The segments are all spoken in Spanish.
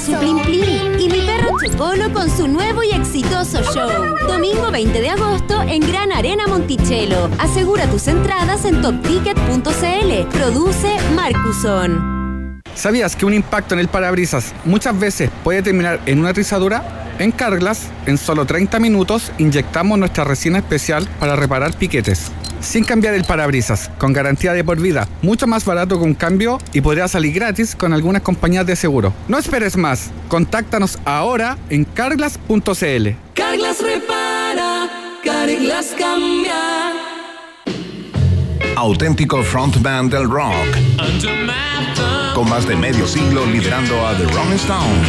su plin plin. Y mi perro Chupolo con su nuevo y exitoso show. Domingo 20 de agosto en Gran Arena Monticello. Asegura tus entradas en topticket.cl. Produce Marcuson. ¿Sabías que un impacto en el parabrisas muchas veces puede terminar en una trizadura? En Carglass, en solo 30 minutos, inyectamos nuestra resina especial para reparar piquetes. Sin cambiar el parabrisas, con garantía de por vida, mucho más barato que un cambio y podría salir gratis con algunas compañías de seguro. No esperes más, contáctanos ahora en carglass.cl. Carglass repara, Carglass cambia. Auténtico frontman del rock. Más de medio siglo liderando a The Rolling Stones.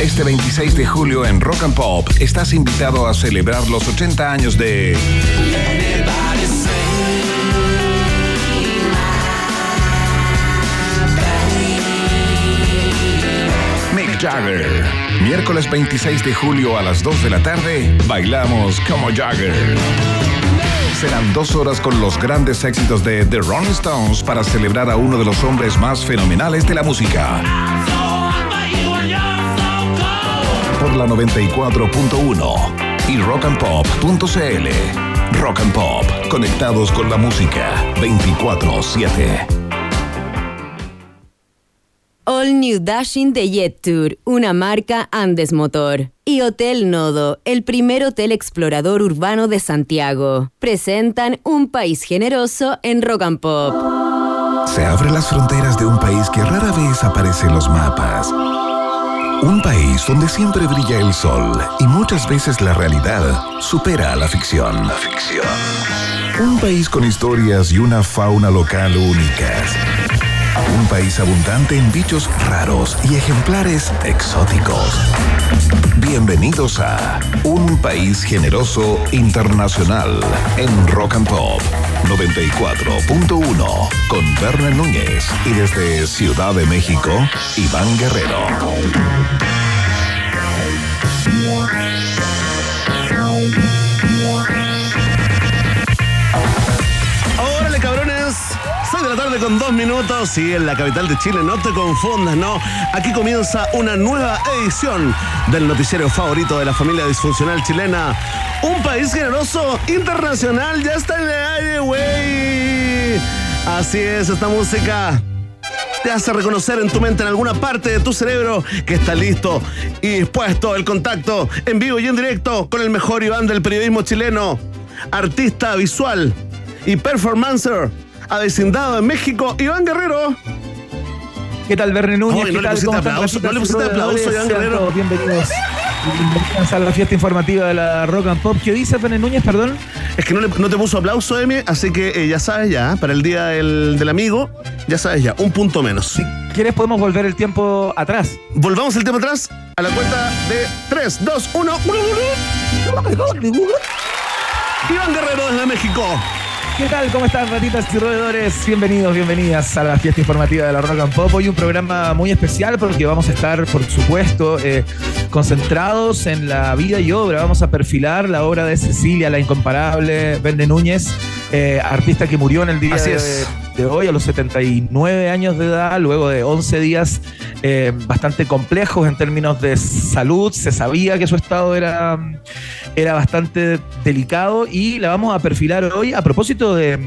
Este 26 de julio en Rock and Pop estás invitado a celebrar los 80 años de Mick Jagger. Miércoles 26 de julio a las 2 de la tarde, bailamos como Jagger. Serán dos horas con los grandes éxitos de The Rolling Stones para celebrar a uno de los hombres más fenomenales de la música. por la 94.1 y rockandpop.cl. Rock and Pop, conectados con la música 24/7. All New Dashing de Jet Tour, una marca Andes Motor. Y Hotel Nodo, el primer hotel explorador urbano de Santiago. Presentan un país generoso en Rock and Pop. Se abren las fronteras de un país que rara vez aparece en los mapas. Un país donde siempre brilla el sol y muchas veces la realidad supera a la ficción. La ficción. Un país con historias y una fauna local únicas. Un país abundante en bichos raros y ejemplares exóticos. Bienvenidos a Un País Generoso Internacional en Rock and Pop 94.1 con Berna Núñez y desde Ciudad de México, Iván Guerrero. Con dos minutos y en la capital de Chile, no te confundas, ¿no? Aquí comienza una nueva edición del noticiero favorito de la familia disfuncional chilena. Un país generoso internacional ya está en el aire, güey. Así es, esta música te hace reconocer en tu mente, en alguna parte de tu cerebro, que está listo y dispuesto el contacto en vivo y en directo con el mejor Iván del periodismo chileno, artista visual y performancer, avecindado en México, Iván Guerrero. ¿Qué tal, Verne Núñez? Ay, ¿Qué no le tal? ¿Cómo están, aplauso, no le pusiste aplauso? Iván Guerrero. Bienvenidos. Bienvenidos a la fiesta informativa de la Rock and Pop. ¿Qué dice Verne Núñez, perdón? Es que no, le- no te puso aplauso, Emi, así que eh, ya sabes ya, para el día del, del amigo, ya sabes ya, un punto menos. Si quieres podemos volver el tiempo atrás. Volvamos el tema atrás a la cuenta de 3, 2, 1. Iván Guerrero desde México. ¿Qué tal? ¿Cómo están, ratitas y roedores? Bienvenidos, bienvenidas a la fiesta informativa de la Rock and Pop. Hoy un programa muy especial porque vamos a estar, por supuesto, eh, concentrados en la vida y obra. Vamos a perfilar la obra de Cecilia, la incomparable Vende Núñez, eh, artista que murió en el día Así de, es. de hoy a los 79 años de edad, luego de 11 días eh, bastante complejos en términos de salud. Se sabía que su estado era, era bastante delicado y la vamos a perfilar hoy a propósito de,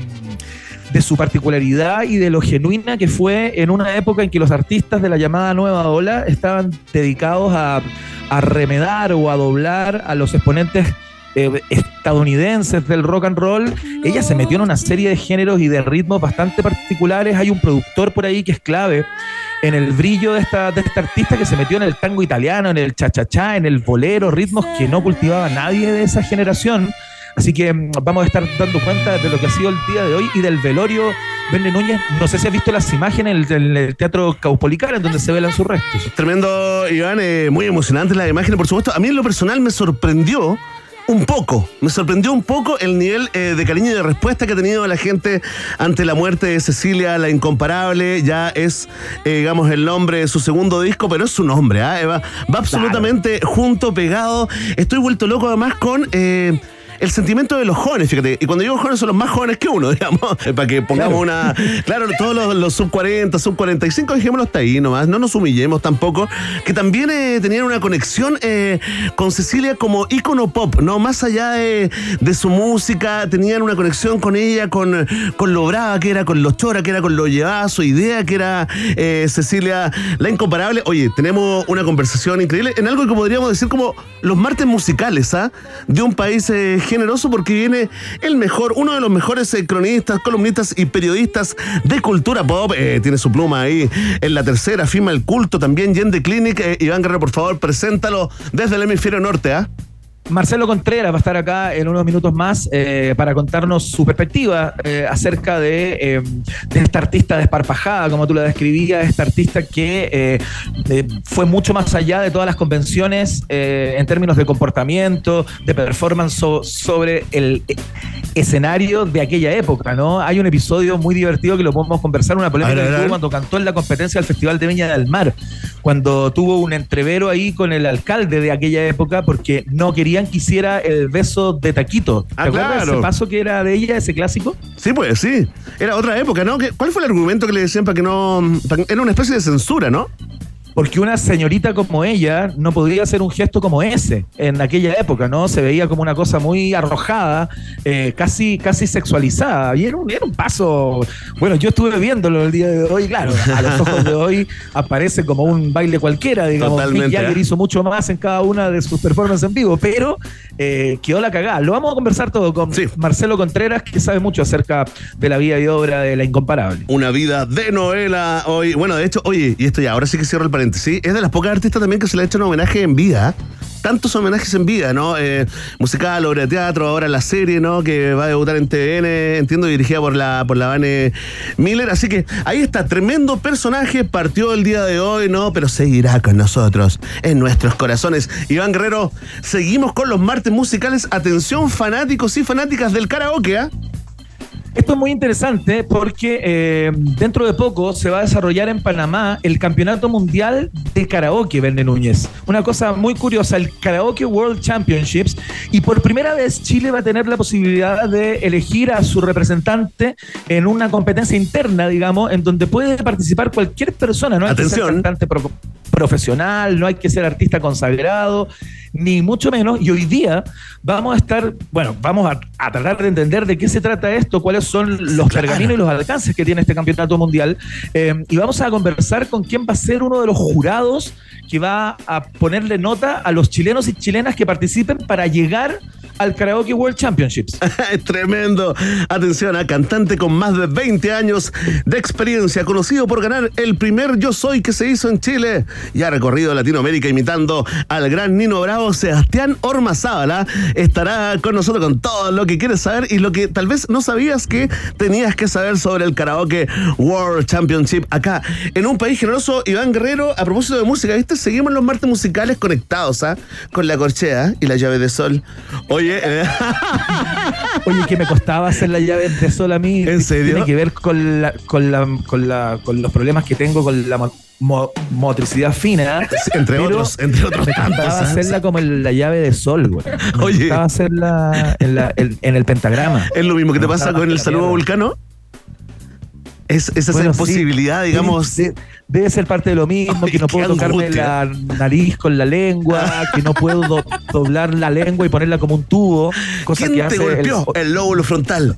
de su particularidad y de lo genuina que fue en una época en que los artistas de la llamada nueva ola estaban dedicados a, a remedar o a doblar a los exponentes eh, estadounidenses del rock and roll. Ella se metió en una serie de géneros y de ritmos bastante particulares. Hay un productor por ahí que es clave en el brillo de esta, de esta artista que se metió en el tango italiano, en el cha-cha-cha, en el bolero, ritmos que no cultivaba nadie de esa generación. Así que mm, vamos a estar dando cuenta de lo que ha sido el día de hoy y del velorio Verne Núñez. No sé si has visto las imágenes del, Teatro Caupolicán, en donde se velan sus restos. Tremendo, Iván, eh, muy emocionante la imagen, por supuesto. A mí en lo personal me sorprendió un poco, me sorprendió un poco el nivel eh, de cariño y de respuesta que ha tenido la gente ante la muerte de Cecilia, la incomparable. Ya es, eh, digamos, el nombre de su segundo disco, pero es su nombre. Eh, Va, va absolutamente junto, pegado. Estoy vuelto loco además con... el sentimiento de los jóvenes, fíjate. Y cuando digo jóvenes son los más jóvenes que uno, digamos, eh, para que pongamos una. Claro, todos los, los sub 40, sub 45, dejémoslo hasta ahí nomás, no nos humillemos tampoco. Que también eh, tenían una conexión eh, con Cecilia como ícono pop, ¿no? Más allá de, de su música, tenían una conexión con ella, con, con lo brava que era, con lo chora que era, con lo llevaba su idea que era eh, Cecilia la incomparable. Oye, tenemos una conversación increíble en algo que podríamos decir como los martes musicales, ¿ah? De un país generoso porque viene el mejor, uno de los mejores eh, cronistas, columnistas y periodistas de cultura pop. eh, tiene su pluma ahí en la tercera, firma el culto también, Yen de Clinic. Eh, Iván Guerrero, por favor, preséntalo desde el hemisferio norte, ¿ah? Marcelo Contreras va a estar acá en unos minutos más eh, para contarnos su perspectiva eh, acerca de, eh, de esta artista desparpajada, como tú la describías, esta artista que eh, fue mucho más allá de todas las convenciones en términos de comportamiento, de performance so- sobre el escenario de aquella época, ¿no? Hay un episodio muy divertido que lo podemos conversar, una polémica ver, que tuvo cuando cantó en la competencia del Festival de Viña del Mar, cuando tuvo un entrevero ahí con el alcalde de aquella época porque no querían que hiciera el beso de taquito. ¿Te Ah, acuerdas claro. ese paso que era de ella, ese clásico? Sí, pues sí. Era otra época, ¿no? ¿Qué- ¿Cuál fue el argumento que le decían para que no. para era una especie de censura, ¿no? Porque una señorita como ella no podría hacer un gesto como ese en aquella época, ¿no? Se veía como una cosa muy arrojada, eh, casi, casi sexualizada. Y era un, era un paso. Bueno, yo estuve viéndolo el día de hoy, claro, a los ojos de hoy aparece como un baile cualquiera, digamos. Totalmente, Mick Jagger ¿eh? hizo mucho más en cada una de sus performances en vivo, pero eh, quedó la cagada. Lo vamos a conversar todo con Sí. Marcelo Contreras, que sabe mucho acerca de la vida y obra de la incomparable. Una vida de novela hoy. Bueno, de hecho, oye, y esto ya, ahora sí que cierro el paréntesis. Es de las pocas artistas también que se le ha hecho un homenaje en vida. Tantos homenajes en vida, ¿no? Eh, musical, obra de teatro, ahora la serie, ¿no? Que va a debutar en TVN, entiendo, dirigida por la, por la Vane Miller. Así que ahí está, tremendo personaje, partió el día de hoy, ¿no? Pero seguirá con nosotros, en nuestros corazones. Iván Guerrero, seguimos con los martes musicales. Atención, fanáticos y fanáticas del karaoke, ¿ah? Esto es muy interesante porque eh, dentro de poco se va a desarrollar en Panamá el Campeonato Mundial de Karaoke, Verne Núñez. Una cosa muy curiosa, el Karaoke World Championships. Y por primera vez Chile va a tener la posibilidad de elegir a su representante en una competencia interna, digamos, en donde puede participar cualquier persona. No hay que Atención. ser cantante pro- profesional, no hay que ser artista consagrado, ni mucho menos. Y hoy día vamos a estar, bueno, vamos a, a tratar de entender de qué se trata esto, cuáles son los Claro. pergaminos y los alcances que tiene este campeonato mundial. Eh, y vamos a conversar con quién va a ser uno de los jurados que va a ponerle nota a los chilenos y chilenas que participen para llegar al Karaoke World Championships. Es tremendo. Atención, a cantante con más de 20 años de experiencia, conocido por ganar el primer Yo Soy que se hizo en Chile y ha recorrido Latinoamérica imitando al gran Nino Bravo, Sebastián Ormazábala. Estará con nosotros con todo lo que quieres saber y lo que tal vez no sabías que tenías que saber sobre el Karaoke World Championship acá en un país generoso. Iván Guerrero, a propósito de música, ¿viste? Seguimos los martes musicales conectados ¿ah? con la corchea y la llave de sol. Oye, eh, Oye, que me costaba hacer la llave de sol a mí. ¿En serio? Tiene que ver con, la, con, la, con, la, con los problemas que tengo con la mo- mo- motricidad fina. entre otros, entre otros Me tantos. encantaba ¿ah? hacerla como en la llave de sol, güey. Me Oye. gustaba hacerla en, en- en el pentagrama. Es lo mismo que te Me pasa gustaba con el saludo vulcano. Es esa Bueno, sí. posibilidad, digamos. De- debe ser parte de lo mismo, que no puedo tocarme angustia. la nariz con la lengua, que no puedo do- doblar la lengua y ponerla como un tubo. Cosa ¿Quién que te hace golpeó? el El lóbulo frontal.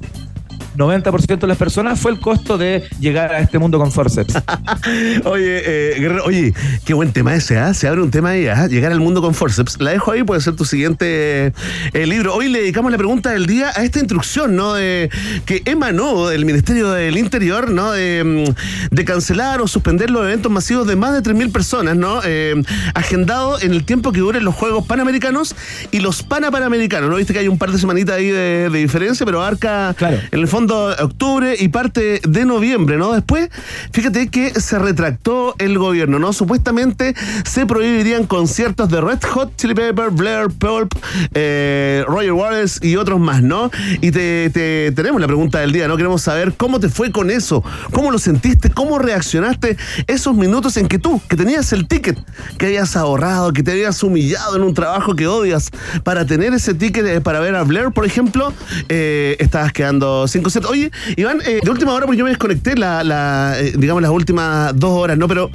90% de las personas fue el costo de llegar a este mundo con forceps. Oye, eh, Guerrero, oye, qué buen tema ese, ¿ah? Se abre un tema ahí, ¿ah? Llegar al mundo con forceps. La dejo ahí, puede ser tu siguiente eh, libro. Hoy le dedicamos la pregunta del día a esta instrucción, ¿no? De, que emanó del Ministerio del Interior, ¿no? De, mm, de cancelar o suspender los eventos masivos de más de 3.000 personas, ¿no? Eh, agendado en el tiempo que duren los Juegos Panamericanos y los Panapanamericanos, ¿no? Viste que hay un par de semanitas ahí de, de diferencia, pero abarca Claro. en el fondo terminando octubre y parte de noviembre, ¿no? Después, fíjate que se retractó el gobierno, ¿no? Supuestamente se prohibirían conciertos de Red Hot Chili Pepper, Blair Pulp, eh, Roger Waters y otros más, ¿no? Y te, tenemos la pregunta del día, ¿no? Queremos saber cómo te fue con eso, cómo lo sentiste, cómo reaccionaste esos minutos en que tú, que tenías el ticket, que habías ahorrado, que te habías humillado en un trabajo que odias, para tener ese ticket eh, para ver a Blair, por ejemplo, eh, estabas quedando 5 Oye, Iván, eh, de última hora, porque yo me desconecté la, la eh, digamos, las últimas dos horas, ¿no? Pero,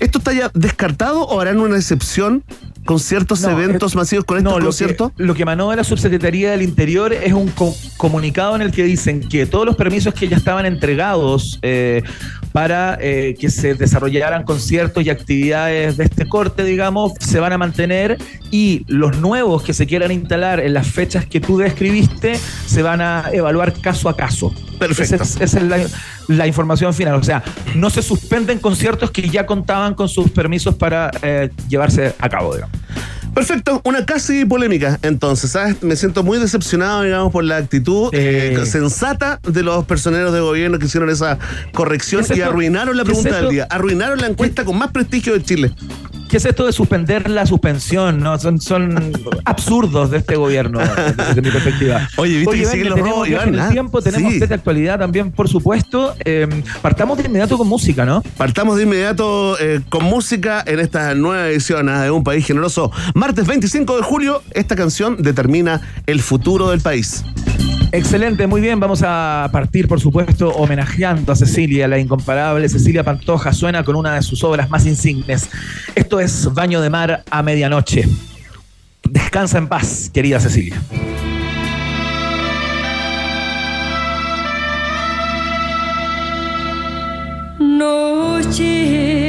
¿esto está ya descartado o harán una excepción con ciertos eventos es, masivos con estos no, conciertos? Lo, lo que emanó de la Subsecretaría del Interior es un comunicado en el que dicen que todos los permisos que ya estaban entregados eh, para eh, que se desarrollaran conciertos y actividades de este corte, digamos, se van a mantener y los nuevos que se quieran instalar en las fechas que tú describiste se van a evaluar caso a caso. Perfecto. Esa es, esa es la, la información final. O sea, no se suspenden conciertos que ya contaban con sus permisos para eh, llevarse a cabo, digamos. Perfecto, una casi polémica. Entonces, ¿sabes? Me siento muy decepcionado, digamos, por la actitud eh, sensata de los personeros de gobierno que hicieron esa corrección ¿Qué es y arruinaron la ¿Qué es pregunta del día. Arruinaron la encuesta con más prestigio de Chile. ¿Qué es esto de suspender la suspensión? ¿no? Son, son absurdos de este gobierno, desde mi perspectiva. Oye, ¿viste que siguen los robos, Iván? el Ah, tiempo, tenemos sí. de actualidad también, por supuesto. Eh, partamos de inmediato con música, ¿no? Partamos de inmediato eh, con música en esta nueva edición ah, de Un País Generoso. Martes 25 de julio, esta canción determina el futuro del país. Excelente, muy bien. Vamos a partir, por supuesto, homenajeando a Cecilia, la incomparable Cecilia Pantoja. Suena con una de sus obras más insignes. Esto es Baño de Mar a Medianoche. Descansa en paz, querida Cecilia. Noche.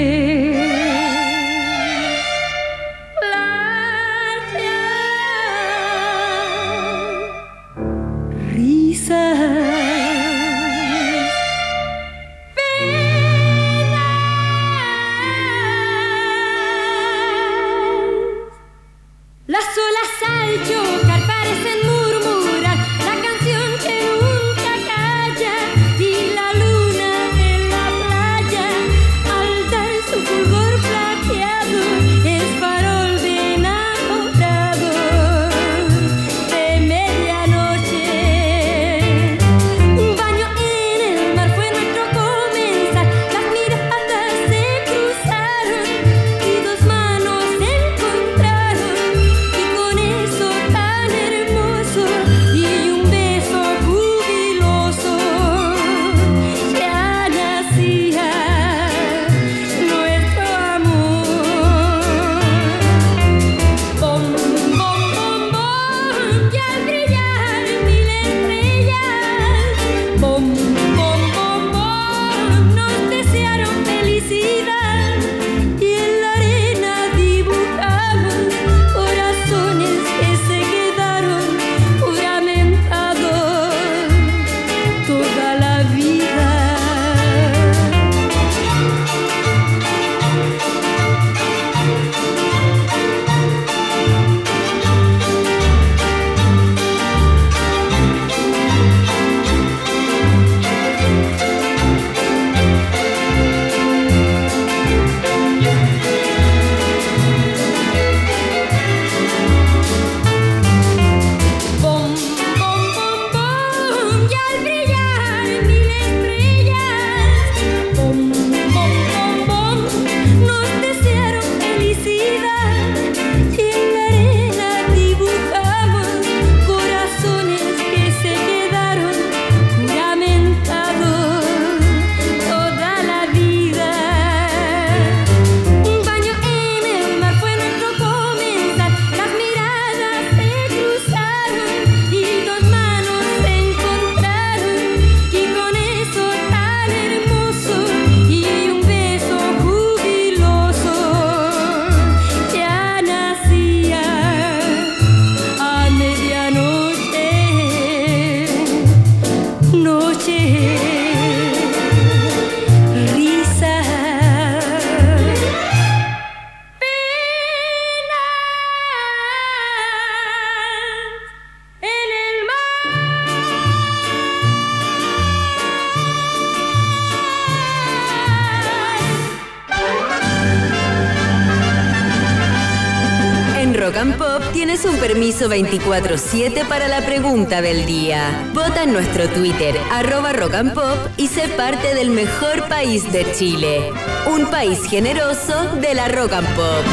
Permiso 24-7 para la pregunta del día. Vota en nuestro Twitter, arroba Rock and Pop, y sé parte del mejor país de Chile. Un país generoso de la Rock and Pop.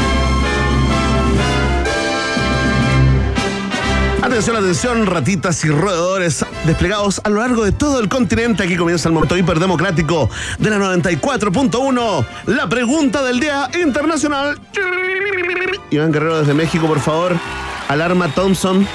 Atención, atención, ratitas y roedores desplegados a lo largo de todo el continente. Aquí comienza el momento hiperdemocrático de la 94.1. La pregunta del día internacional. Iván Guerrero desde México, por favor. Alarma Thompson.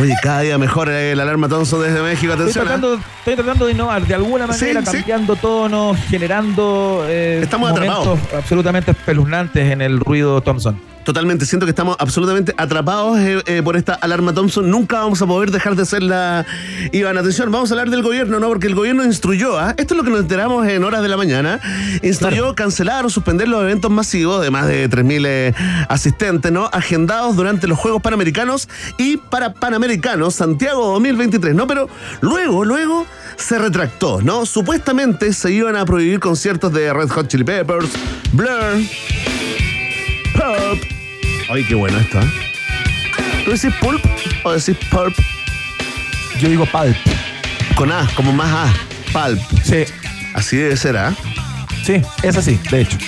Oye, cada día mejor el alarma Thompson desde México. Estoy Atención. ¿eh? tratando, estoy tratando de innovar de alguna manera, sí. cambiando tonos, generando eh, Estamos momentos atrapados. absolutamente espeluznantes en el ruido Thompson. Totalmente, siento que estamos absolutamente atrapados eh, eh, por esta alarma Thompson. Nunca vamos a poder dejar de ser la. Iván, atención, vamos a hablar del gobierno, ¿no? Porque el gobierno instruyó, ¿ah? esto es lo que nos enteramos en horas de la mañana, instruyó cancelar o suspender los eventos masivos de más de 3.000 eh, asistentes, ¿no? Agendados durante los Juegos Panamericanos y para Panamericanos Santiago 2023, ¿no? Pero luego, luego se retractó, ¿no? Supuestamente se iban a prohibir conciertos de Red Hot Chili Peppers, Blur, Pulp. Ay, qué bueno esto, ¿eh? ¿Tú decís Pulp o decís Pulp? Yo digo Pulp. Con A, como más A. Pulp. Sí, Así debe ser, ¿ah? sí, es así, de hecho.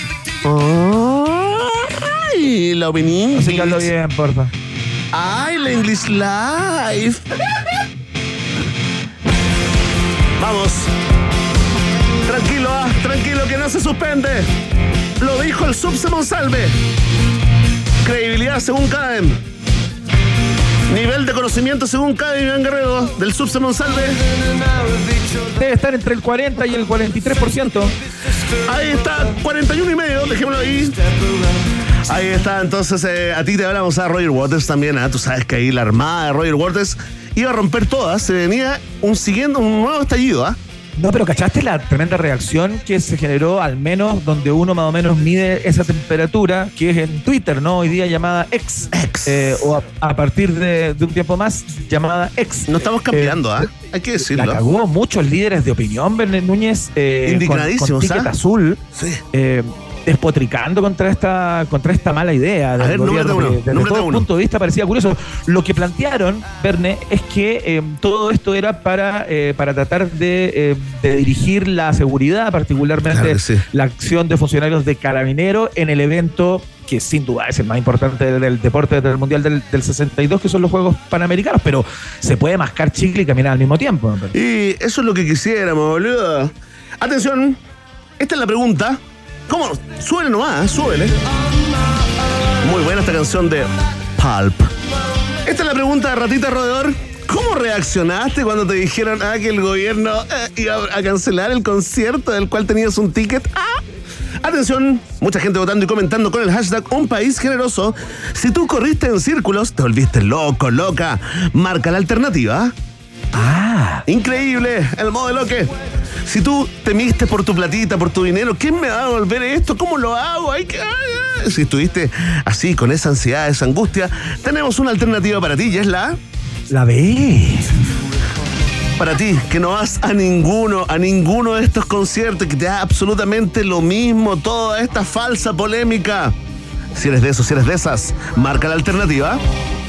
Ay, la opinión. Así que bien, porfa. Ay, la English Life. Vamos. Tranquilo, ah, tranquilo, que no se suspende. Lo dijo el Subse Monsalve. Credibilidad según CADEM. Nivel de conocimiento según CADEM Iván Guerrero del Subse Monsalve. Debe estar entre el 40 y el 43%. Ahí está, 41 y medio, dejémoslo ahí. Ahí está, entonces eh, a ti te hablamos a Roger Waters también, ¿ah? tú sabes que ahí la armada de Roger Waters iba a romper todas, se venía un siguiendo, un nuevo estallido, ¿ah? No, pero ¿cachaste la tremenda reacción que se generó, al menos donde uno más o menos mide esa temperatura, que es en Twitter, ¿no? Hoy día llamada X. X. Eh, o a, a partir de, de un tiempo más, llamada X. No estamos cambiando, ¿ah? Eh, Hay que La decirlo. cagó muchos líderes de opinión, Bernet Núñez. eh, Indignadísimos, con, con ¿ah? azul. Sí. Despotricando contra esta contra esta mala idea del ver, número gobierno, uno, que desde todo punto de vista parecía curioso. Lo que plantearon, Verne, es que eh, todo esto era para, eh, para tratar de, eh, de dirigir la seguridad, particularmente Claro que sí. la acción de funcionarios de Carabinero en el evento que sin duda es el más importante del deporte del Mundial del, del 62, que son los Juegos Panamericanos, pero se puede mascar chicle y caminar al mismo tiempo. Y eso es lo que quisiéramos, boludo. Atención, esta es la pregunta. ¿Cómo? Súbele nomás, súbele. Muy buena esta canción de Pulp. Esta es la pregunta de Ratita Roedor. ¿Cómo reaccionaste cuando te dijeron ah, que el gobierno eh, iba a cancelar el concierto del cual tenías un ticket? Ah. Atención, mucha gente votando y comentando con el hashtag Un País Generoso. Si tú corriste en círculos, te volviste loco, loca. Marca la alternativa. Ah, Increíble, el modelo que. Si tú temiste por tu platita, por tu dinero, ¿quién me va a volver esto? ¿Cómo lo hago? Ay, que-. Si estuviste así, con esa ansiedad, esa angustia, tenemos una alternativa para ti y es la. la ve. Para ti, que no vas a ninguno, a ninguno de estos conciertos, que te da absolutamente lo mismo, toda esta falsa polémica. Si eres de esos, si eres de esas, marca la alternativa.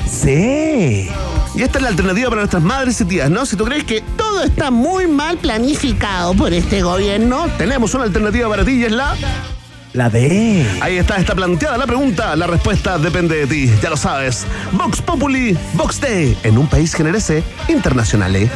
Sí. Y esta es la alternativa para nuestras madres y tías, ¿no? Si tú crees que todo está muy mal planificado por este gobierno, tenemos una alternativa para ti y es la... La D. Ahí está, está planteada la pregunta, la respuesta depende de ti, ya lo sabes. Vox Populi, Vox Day, en un país generese internacional. ¿eh?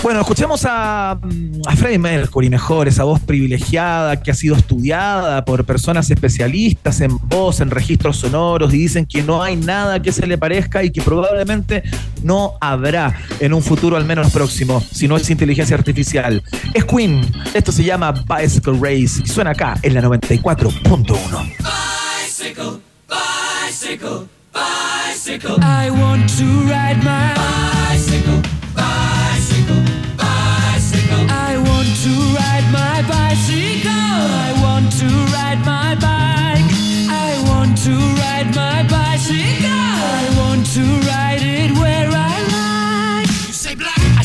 Bueno, escuchemos a, a Freddie Mercury, mejor, esa voz privilegiada que ha sido estudiada por personas especialistas en voz, en registros sonoros, y dicen que no hay nada que se le parezca y que probablemente no habrá en un futuro al menos próximo, si no es inteligencia artificial. Es Queen, esto se llama Bicycle Race y suena acá en la 94.1. I want to ride my bicycle, bicycle,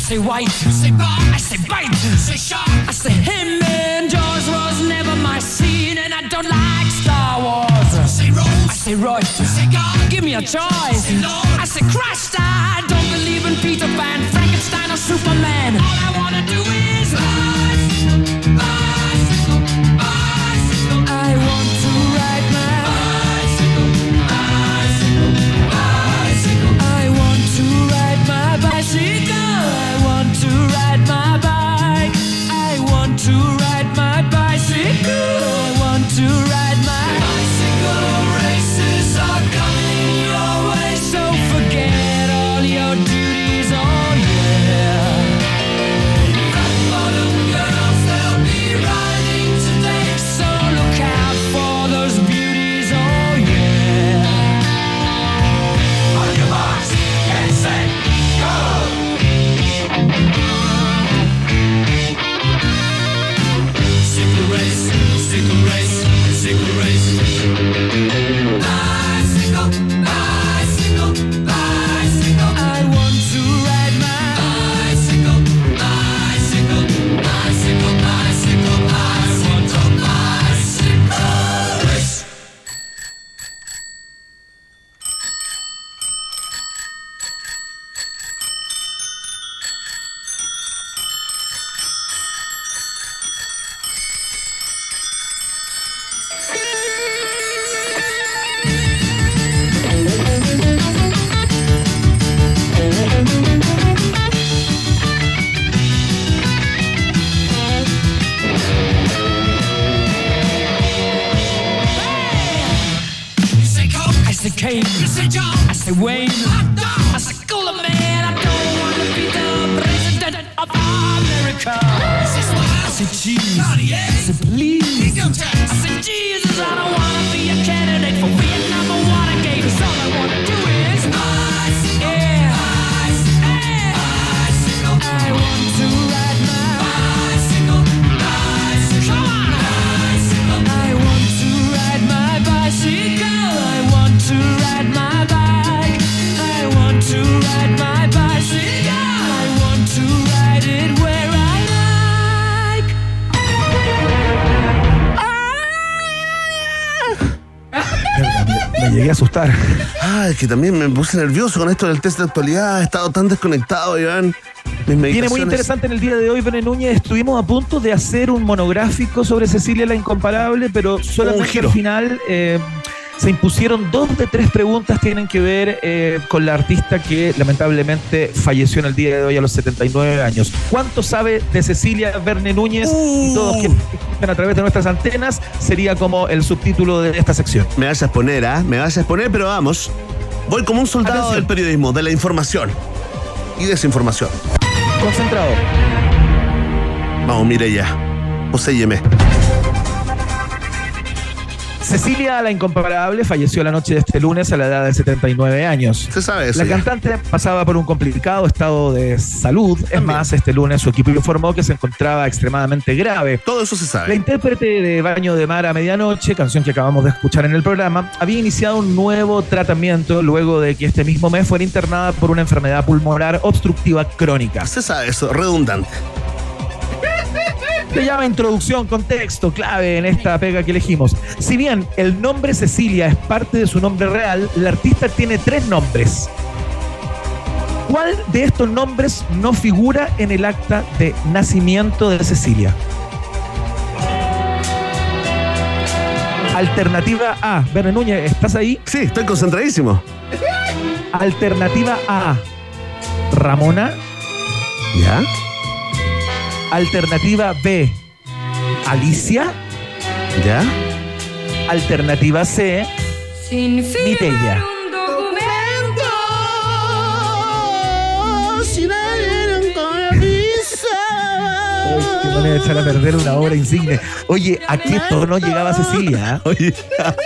say I say white. You say bar, I say bite. You say shark, I say him. And Jaws was never my scene, and I don't like Star Wars. I say Rose, I say Royce, I say God, give me a choice. I say Christ, I don't believe in Peter Pan, Frankenstein, or Superman. All I wanna do is bicycle, que también me puse nervioso con esto del test de actualidad. He estado tan desconectado, Iván. Viene muy interesante en el día de hoy, Bene Núñez. Estuvimos a punto de hacer un monográfico sobre Cecilia la Incomparable, pero solamente al final eh, se impusieron dos de tres preguntas tienen que ver eh, con la artista que lamentablemente falleció en el día de hoy a los 79 años. ¿Cuánto sabe de Cecilia Verne Núñez? Y todos quienes escuchan a través de nuestras antenas sería como el subtítulo de esta sección. Me vas a exponer, ¿ah? Me vas a exponer, pero vamos. Voy como un soldado Atención. del periodismo, de la información y desinformación. Concentrado. Vamos, mire ya. Poséyeme. Cecilia la Incomparable falleció la noche de este lunes a la edad de 79 años. Se sabe eso. La ya. cantante pasaba por un complicado estado de salud. Es más, este lunes su equipo informó que se encontraba extremadamente grave. Todo eso se La sabe. intérprete de Baño de Mar a Medianoche, canción que acabamos de escuchar en el programa, había iniciado un nuevo tratamiento luego de que este mismo mes fuera internada por una enfermedad pulmonar obstructiva crónica. Se sabe eso, redundante. Se llama introducción, contexto, clave en esta pega que elegimos. Si bien el nombre Cecilia es parte de su nombre real, la artista tiene tres nombres. ¿Cuál de estos nombres no figura en el acta de nacimiento de Cecilia? Alternativa A. Verne Núñez, ¿estás ahí? Sí, estoy concentradísimo. Alternativa A. Ramona. ¿Ya? Alternativa B. Alicia. ¿Ya? Alternativa C. Sin Mitella. manera de echar a perder una obra insigne. Oye, ¿a qué tono llegaba Cecilia? ah? Oye,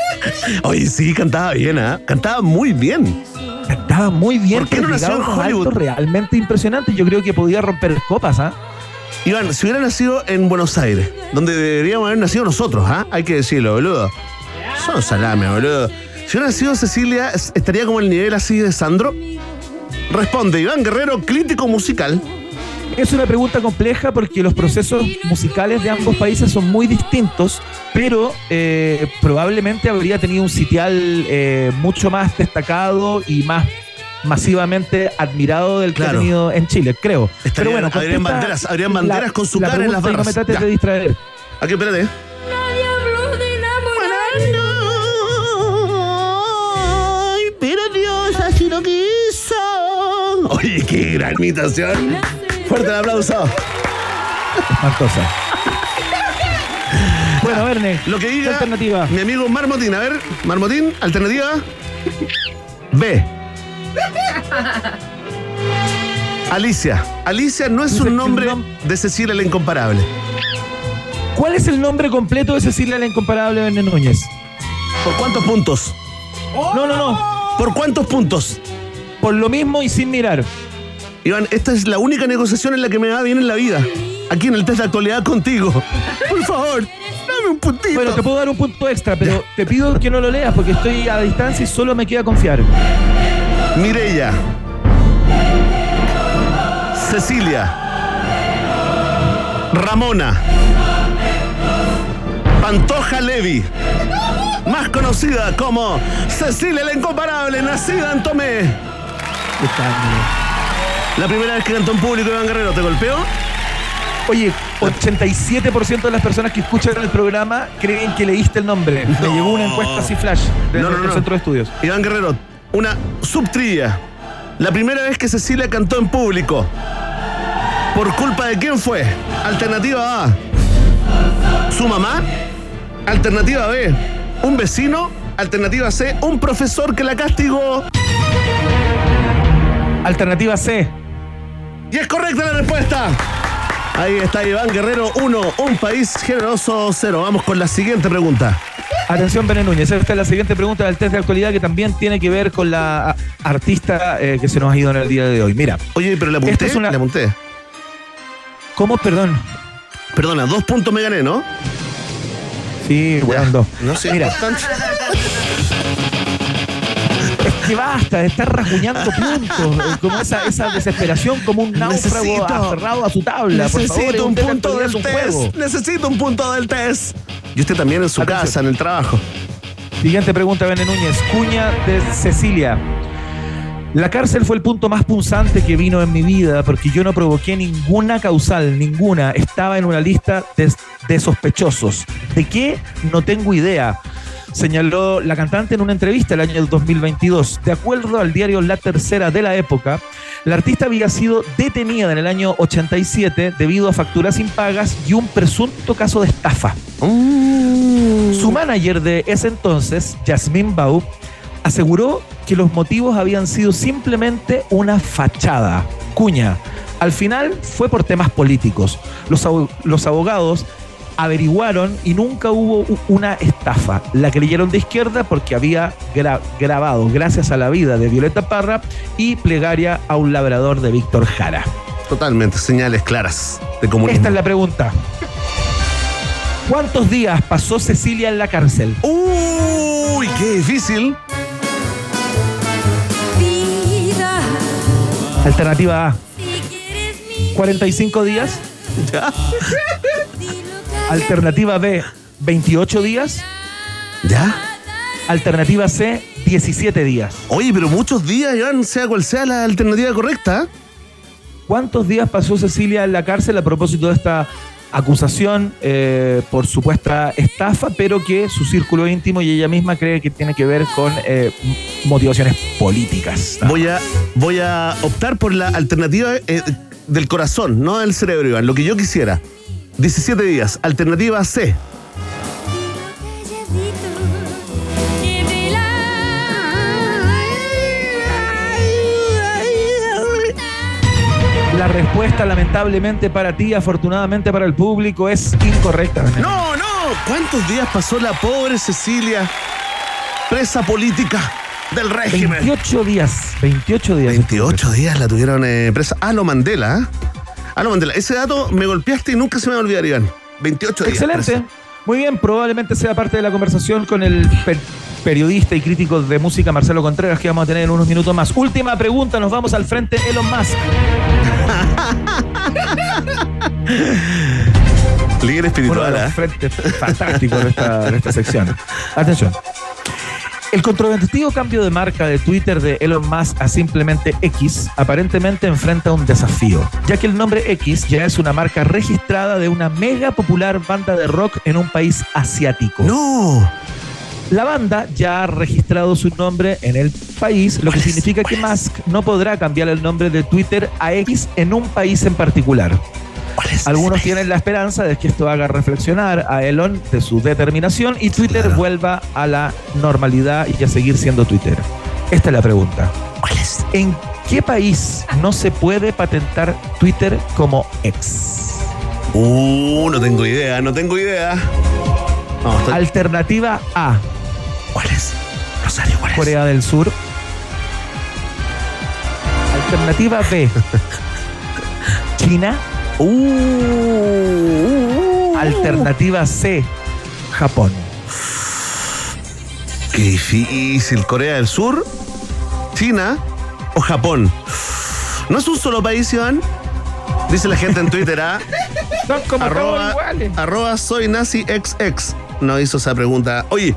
oye, sí, cantaba bien, ¿ah? Cantaba muy bien. Cantaba muy bien, ¿Por qué no nació en a Hollywood? realmente impresionante. Yo creo que podía romper copas, ¿ah? Iván, si hubiera nacido en Buenos Aires, donde deberíamos haber nacido nosotros, ¿ah? Hay que decirlo, boludo. Son salame, boludo. Si hubiera nacido Cecilia, es- estaría como el nivel así de Sandro. Responde Iván Guerrero, crítico musical. Es una pregunta compleja porque los procesos musicales de ambos países son muy distintos, pero eh, probablemente habría tenido un sitial eh, mucho más destacado y más masivamente admirado del que Claro. ha tenido en Chile, creo. Estaría- pero bueno, banderas- habrían banderas con su la cara en las y No me barras. trates Ya. de distraer. Aquí, espérate. Nadie habló de enamorar. Ay, pero Dios así lo quiso. Oye, qué gran imitación. Fuerte el aplauso. Espantosa. bueno, Verne, Lo que ¿qué diga alternativa? mi amigo Marmotín. A ver, Marmotín, alternativa B. Alicia. Alicia no es un nombre de Cecilia la Incomparable. ¿Cuál es el nombre completo de Cecilia la Incomparable Verne Núñez? ¿Por cuántos puntos? No, no, no. ¿Por cuántos puntos? Por lo mismo y sin mirar. Iván, esta es la única negociación en la que me va bien en la vida. Aquí en el test de actualidad contigo. Por favor, dame un puntito. Bueno, te puedo dar un punto extra, pero te pido que no lo leas porque estoy a distancia y solo me queda confiar. Mirella. Cecilia. Ramona. Pantoja Levi. Más conocida como Cecilia la Incomparable, nacida en Tomé. La primera vez que cantó en público Iván Guerrero, ¿te golpeó? Oye, 87% de las personas que escuchan el programa creen que leíste el nombre. Me llegó una encuesta así flash de No, no, no. centro de estudios. Iván Guerrero, una subtrilla. La primera vez que Cecilia cantó en público. ¿Por culpa de quién fue? Alternativa A. Su mamá. Alternativa B. Un vecino. Alternativa C. Un profesor que la castigó. Alternativa C. Y es correcta la respuesta. Ahí está Iván Guerrero 1, un país generoso 0. Vamos con la siguiente pregunta. Atención, Bene Núñez. Esta es la siguiente pregunta del test de actualidad que también tiene que ver con la artista eh, que se nos ha ido en el día de hoy. Mira, Oye, pero le apunté. Es una- Le apunté. ¿cómo? Perdón. Perdona, dos puntos me gané, ¿no? Sí, weón, dos. No sé. Mira, importante. que basta de estar rasguñando puntos. eh, Como esa, esa desesperación, como un náufrago aferrado a su tabla. Por favor, Necesito es un punto del es test. juego. Necesito un punto del test. Y usted también en su Atención. casa, en el trabajo. Siguiente pregunta, Bene Núñez. Cuña de Cecilia. La cárcel fue el punto más punzante que vino en mi vida porque yo no provoqué ninguna causal, ninguna. Estaba en una lista de, de sospechosos. ¿De qué? No tengo idea. Señaló la cantante en una entrevista el año del 2022. De acuerdo al diario La Tercera de la época, la artista había sido detenida en el año 87 debido a facturas impagas y un presunto caso de estafa. Su manager de ese entonces, Jasmine Bau, aseguró que los motivos habían sido simplemente una fachada. Cuña, al final fue por temas políticos. Los, los abogados averiguaron y nunca hubo una estafa. La creyeron de izquierda porque había gra- grabado Gracias a la vida de Violeta Parra y Plegaria a un labrador de Víctor Jara. Totalmente, señales claras de comunismo. Esta es la pregunta. ¿Cuántos días pasó Cecilia en la cárcel? Uy, qué difícil. Vida, Alternativa A, si quieres mi 45 días. Ya. Alternativa B, 28 días. ¿Ya? Alternativa C, 17 días. Oye, pero muchos días, Iván, sea cual sea la alternativa correcta. ¿Cuántos días pasó Cecilia en la cárcel a propósito de esta acusación eh, por supuesta estafa, pero que su círculo íntimo y ella misma cree que tiene que ver con eh, motivaciones políticas? Voy a, voy a optar por la alternativa eh, del corazón, no del cerebro, Iván. Lo que yo quisiera. 17 días. Alternativa C. La respuesta, lamentablemente para ti, afortunadamente para el público, es incorrecta. No, no. ¿Cuántos días pasó la pobre Cecilia presa política del régimen? 28 días. 28 días. 28 días la tuvieron eh, presa. Ah, lo Mandela. ¿eh? Ah, lo Mandela. Ese dato me golpeaste y nunca se me va a olvidar, Iván. 28 días. Excelente. Muy bien, probablemente sea parte de la conversación con el per- periodista y crítico de música Marcelo Contreras que vamos a tener en unos minutos más. Última pregunta, nos vamos al frente Elon Musk. Líder Uno espiritual, de ¿ah? los frentes fantásticos de esta, de esta sección. Atención. El controvertido cambio de marca de Twitter de Elon Musk a simplemente X aparentemente enfrenta un desafío, ya que el nombre X ya es una marca registrada de una mega popular banda de rock en un país asiático. No. La banda ya ha registrado su nombre en el país, lo que significa que Musk no podrá cambiar el nombre de Twitter a X en un país en particular. Algunos tienen la esperanza de que esto haga reflexionar a Elon de su determinación y Twitter Claro. vuelva a la normalidad y a seguir siendo Twitter. Esta es la pregunta. ¿Cuál es? ¿En qué país no se puede patentar Twitter como X? Uh, no tengo idea, no tengo idea. Estoy- Alternativa A, ¿Cuál es? Rosario, ¿cuál es? Corea del Sur. Alternativa B, China. Uh, Alternativa C, Japón. Qué difícil. Corea del Sur, China o Japón. ¿No es un solo país, Iván? Dice la gente en Twitter, ¿ah? Son como arroba, iguales. arroba soy nazi XX. No hizo esa pregunta. Oye,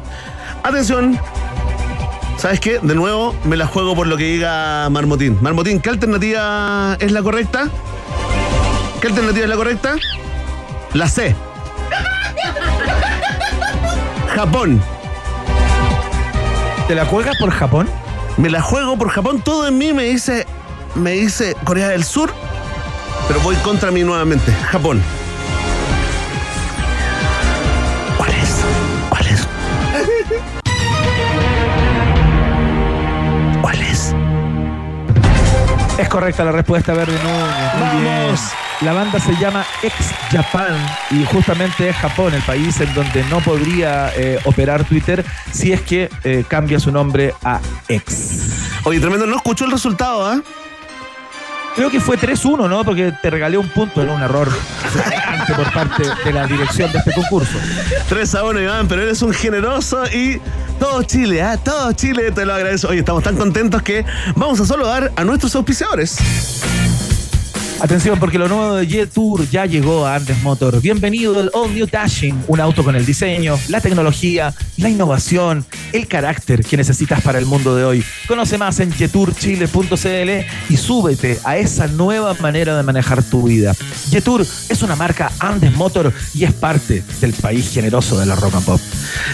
atención. ¿Sabes qué? De nuevo me la juego por lo que diga Marmotín. Marmotín, ¿qué alternativa es la correcta? ¿Qué alternativa es la correcta? La C. Japón. ¿Te la juegas por Japón? Me la juego por Japón. Todo en mí me dice, me dice Corea del Sur, pero voy contra mí nuevamente. Japón. ¿Cuál es? ¿Cuál es? ¿Cuál es? Es correcta la respuesta, Verde Núñez. ¡Vamos! bien. La banda se llama Ex Japan y justamente es Japón, el país en donde no podría eh, operar Twitter si es que eh, cambia su nombre a X. Oye, tremendo, no escuchó el resultado, ¿ah? Creo que fue 3-1, ¿no? Porque te regalé un punto, era un error por parte de la dirección de este concurso. 3 a 1, Iván, pero eres un generoso y todo Chile, ¿ah? Todo Chile te lo agradezco. Oye, estamos tan contentos que vamos a saludar a nuestros auspiciadores. Atención, porque lo nuevo de J-Tour ya llegó a Andes Motor. Bienvenido el All New Dashing, un auto con el diseño, la tecnología, la innovación, el carácter que necesitas para el mundo de hoy. Conoce más en jeturchile.cl y súbete a esa nueva manera de manejar tu vida. Jetour es una marca Andes Motor y es parte del país generoso de la rock and pop.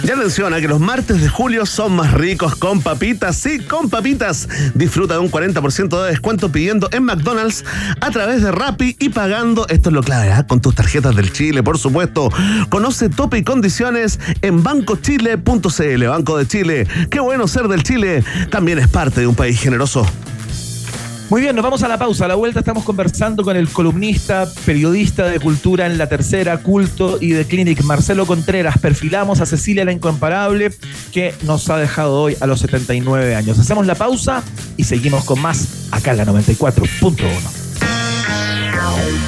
Ya menciona que los martes de julio son más ricos con papitas. Sí, con papitas. Disfruta de un 40% de descuento pidiendo en McDonald's a través de Rappi y pagando, esto es lo clave, ¿ah? con tus tarjetas del Chile, por supuesto. Conoce tope y condiciones en bancochile.cl. Banco de Chile. Qué bueno ser del Chile. También es parte de un país generoso. Muy bien, nos vamos a la pausa. A la vuelta estamos conversando con el columnista, periodista de cultura en la tercera, culto y de Clinic, Marcelo Contreras. Perfilamos a Cecilia la Incomparable, que nos ha dejado hoy a los 79 años. Hacemos la pausa y seguimos con más acá en la 94.1.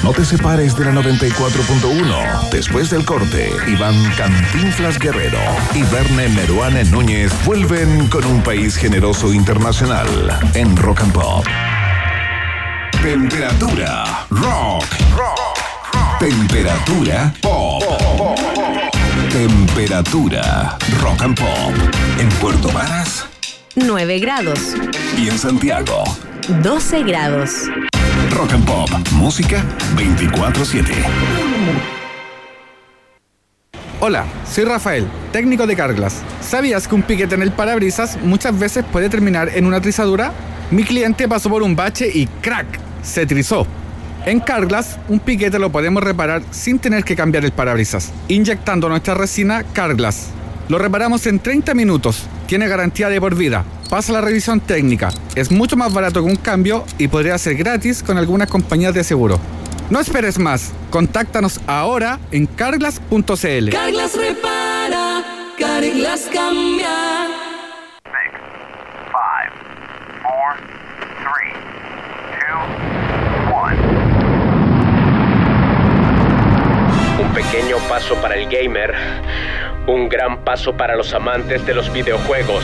No te separes de la 94.1. Después del corte, Iván Cantinflas Guerrero y Verne Meruane Núñez vuelven con un país generoso internacional en Rock and Pop. Temperatura rock. Temperatura pop. Temperatura rock and pop. En Puerto Varas 9 grados. y en Santiago. 12 grados. Rock and Pop. Música 24-7. Hola, soy Rafael, técnico de Carglass. ¿Sabías que un piquete en el parabrisas muchas veces puede terminar en una trizadura? Mi cliente pasó por un bache y ¡crack! Se trizó. En Carglass, un piquete lo podemos reparar sin tener que cambiar el parabrisas, inyectando nuestra resina Carglass. Lo reparamos en 30 minutos, tiene garantía de por vida, pasa la revisión técnica, es mucho más barato que un cambio y podría ser gratis con algunas compañías de seguro. No esperes más, contáctanos ahora en carglass.cl. Carglass repara, Carglass cambia. six, five, four, three, two, one. Un pequeño pequeño paso para el gamer, un gran paso para los amantes de los videojuegos.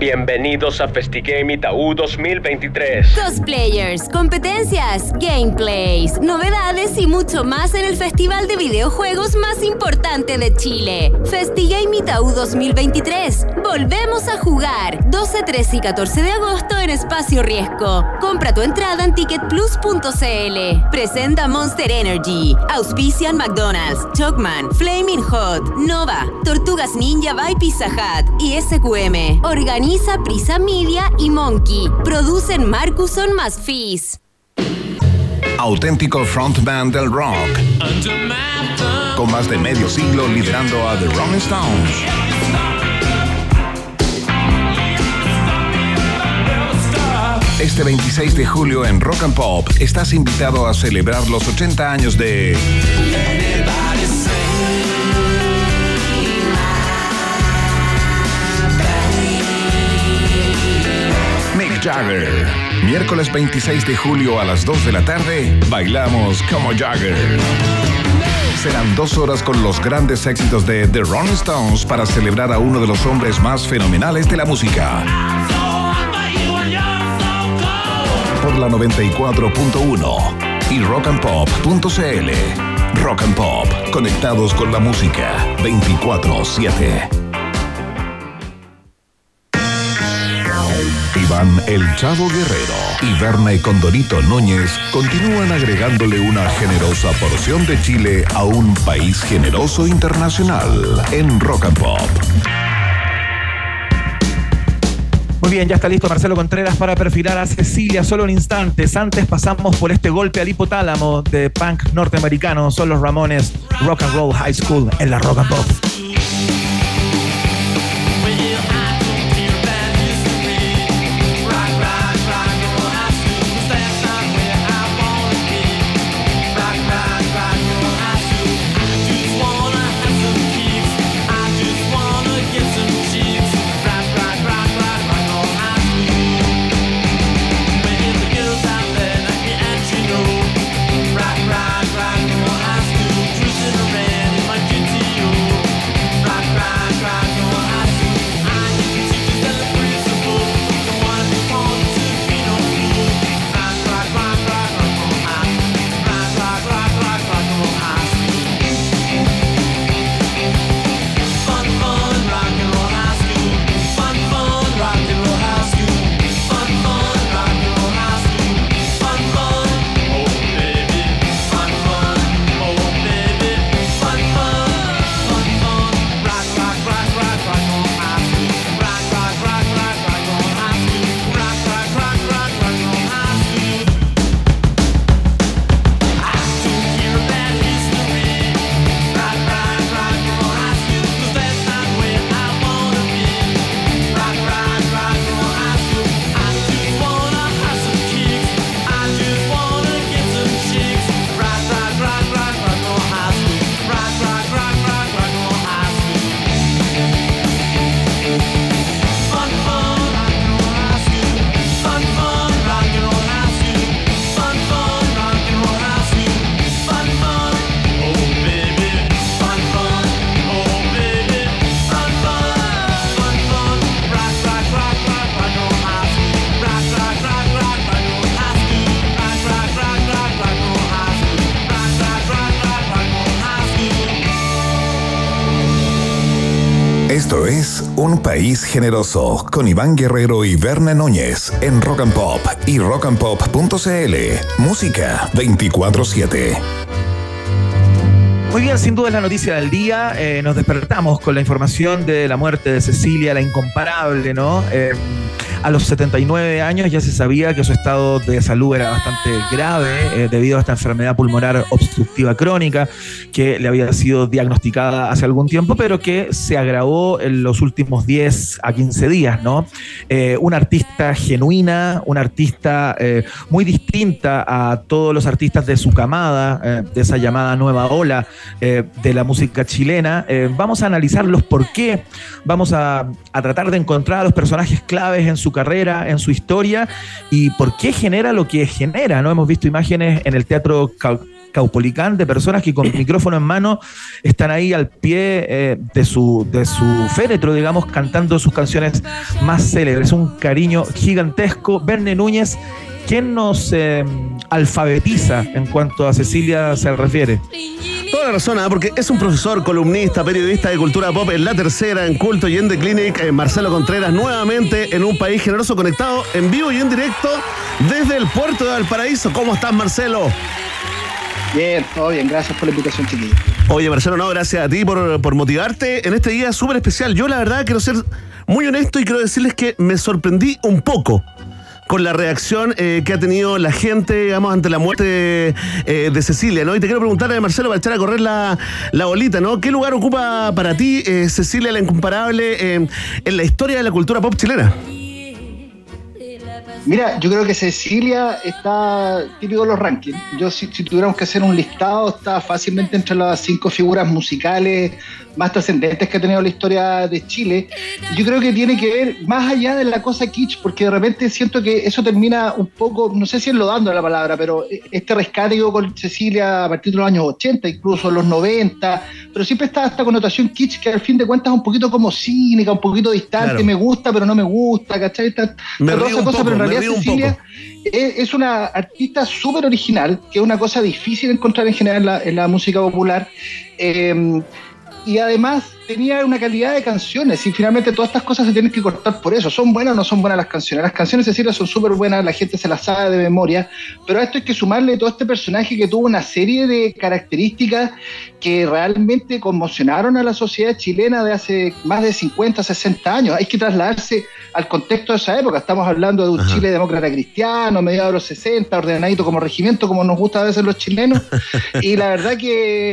Bienvenidos a FestiGame Itaú 2023. Cosplayers, competencias, gameplays, novedades y mucho más en el festival de videojuegos más importante de Chile. FestiGame Itaú 2023. Volvemos a jugar 12, 13 y 14 de agosto en Espacio Riesgo. Compra tu entrada en ticketplus.cl. Presenta Monster Energy. Auspician McDonald's, Chocman, Flaming Hot, Nova, Tortugas Ninja by Pizza Hut y SQM. Organiza Prisa Media y Monkey. Producen Marcuson más Fizz. Auténtico frontman del rock. Con más de medio siglo liderando a The Rolling Stones. Este 26 de julio en Rock and Pop estás invitado a celebrar los 80 años de Jagger. Miércoles 26 de julio a las 2 de la tarde, bailamos como Jagger. Serán dos horas con los grandes éxitos de The Rolling Stones para celebrar a uno de los hombres más fenomenales de la música. Por la 94.1 y rockandpop.cl. Rock and Pop, conectados con la música 24-7. Iván El Chavo Guerrero y Berna y Condorito Núñez continúan agregándole una generosa porción de Chile a un país generoso internacional en Rock and Pop. Muy bien, ya está listo Marcelo Contreras para perfilar a Cecilia solo en instantes. Antes pasamos por este golpe al hipotálamo de punk norteamericano. Son los Ramones Rock and Roll High School en la Rock and Pop. País Generoso con Iván Guerrero y Berna Núñez en Rock and Pop y rockandpop.cl. Música 24-7. Muy bien, sin duda es la noticia del día. Eh, nos despertamos con la información de la muerte de Cecilia, la incomparable, ¿no? Eh, a los 79 años ya se sabía que su estado de salud era bastante grave eh, debido a esta enfermedad pulmonar obstructiva crónica que le había sido diagnosticada hace algún tiempo, pero que se agravó en los últimos 10 a 15 días, ¿no? Eh, una artista genuina, una artista eh, muy distinta a todos los artistas de su camada, de esa llamada nueva ola de la música chilena. Vamos a analizar los por qué, vamos a, a tratar de encontrar a los personajes claves en su su carrera, en su historia y por qué genera lo que genera, ¿no? Hemos visto imágenes en el teatro Cau- Caupolicán de personas que con micrófono en mano están ahí al pie eh, de, su, de su féretro, digamos, cantando sus canciones más célebres. Un cariño gigantesco. Verne Núñez, ¿quién nos eh, alfabetiza en cuanto a Cecilia se refiere? Toda la razón, ¿ah? porque es un profesor, columnista, periodista de cultura pop en La Tercera, en Culto y en The Clinic. eh, Marcelo Contreras, nuevamente en un país generoso conectado en vivo y en directo desde el puerto de Valparaíso. ¿Cómo estás, Marcelo? Bien, todo bien, gracias por la invitación, chiquillos. Oye, Marcelo, no, gracias a ti por, por motivarte en este día súper especial. Yo, la verdad, quiero ser muy honesto y quiero decirles que me sorprendí un poco con la reacción eh, que ha tenido la gente, digamos, ante la muerte eh, de Cecilia, ¿no? Y te quiero preguntar, eh, Marcelo, para echar a correr la, la bolita, ¿no? ¿Qué lugar ocupa para ti eh, Cecilia la Incomparable eh, en la historia de la cultura pop chilena? Mira, yo creo que Cecilia está típico de los rankings. Yo, si, si tuviéramos que hacer un listado, está fácilmente entre las cinco figuras musicales más trascendentes que ha tenido la historia de Chile. Y yo creo que tiene que ver más allá de la cosa kitsch, porque de repente siento que eso termina un poco, no sé si enlodando la palabra, pero este rescate hubo con Cecilia a partir de los años 80, incluso los 90, pero siempre está esta connotación kitsch que al fin de cuentas es un poquito como cínica, un poquito distante, Claro. me gusta, pero no me gusta, ¿cachai? Está- Me río un cosa, poco, pero realidad un Cecilia es, es una artista súper original, que es una cosa difícil de encontrar en general en la, en la música popular. Eh, y además tenía una calidad de canciones y finalmente todas estas cosas se tienen que cortar por eso. ¿Son buenas o no son buenas las canciones? Las canciones de Cecilia son súper buenas, la gente se las sabe de memoria, pero a esto hay que sumarle todo este personaje que tuvo una serie de características que realmente conmocionaron a la sociedad chilena de hace más de 50, 60 años. Hay que trasladarse al contexto de esa época. Estamos hablando de un Ajá. Chile demócrata cristiano, mediados de los 60, ordenadito como regimiento, como nos gusta a veces los chilenos. y la verdad que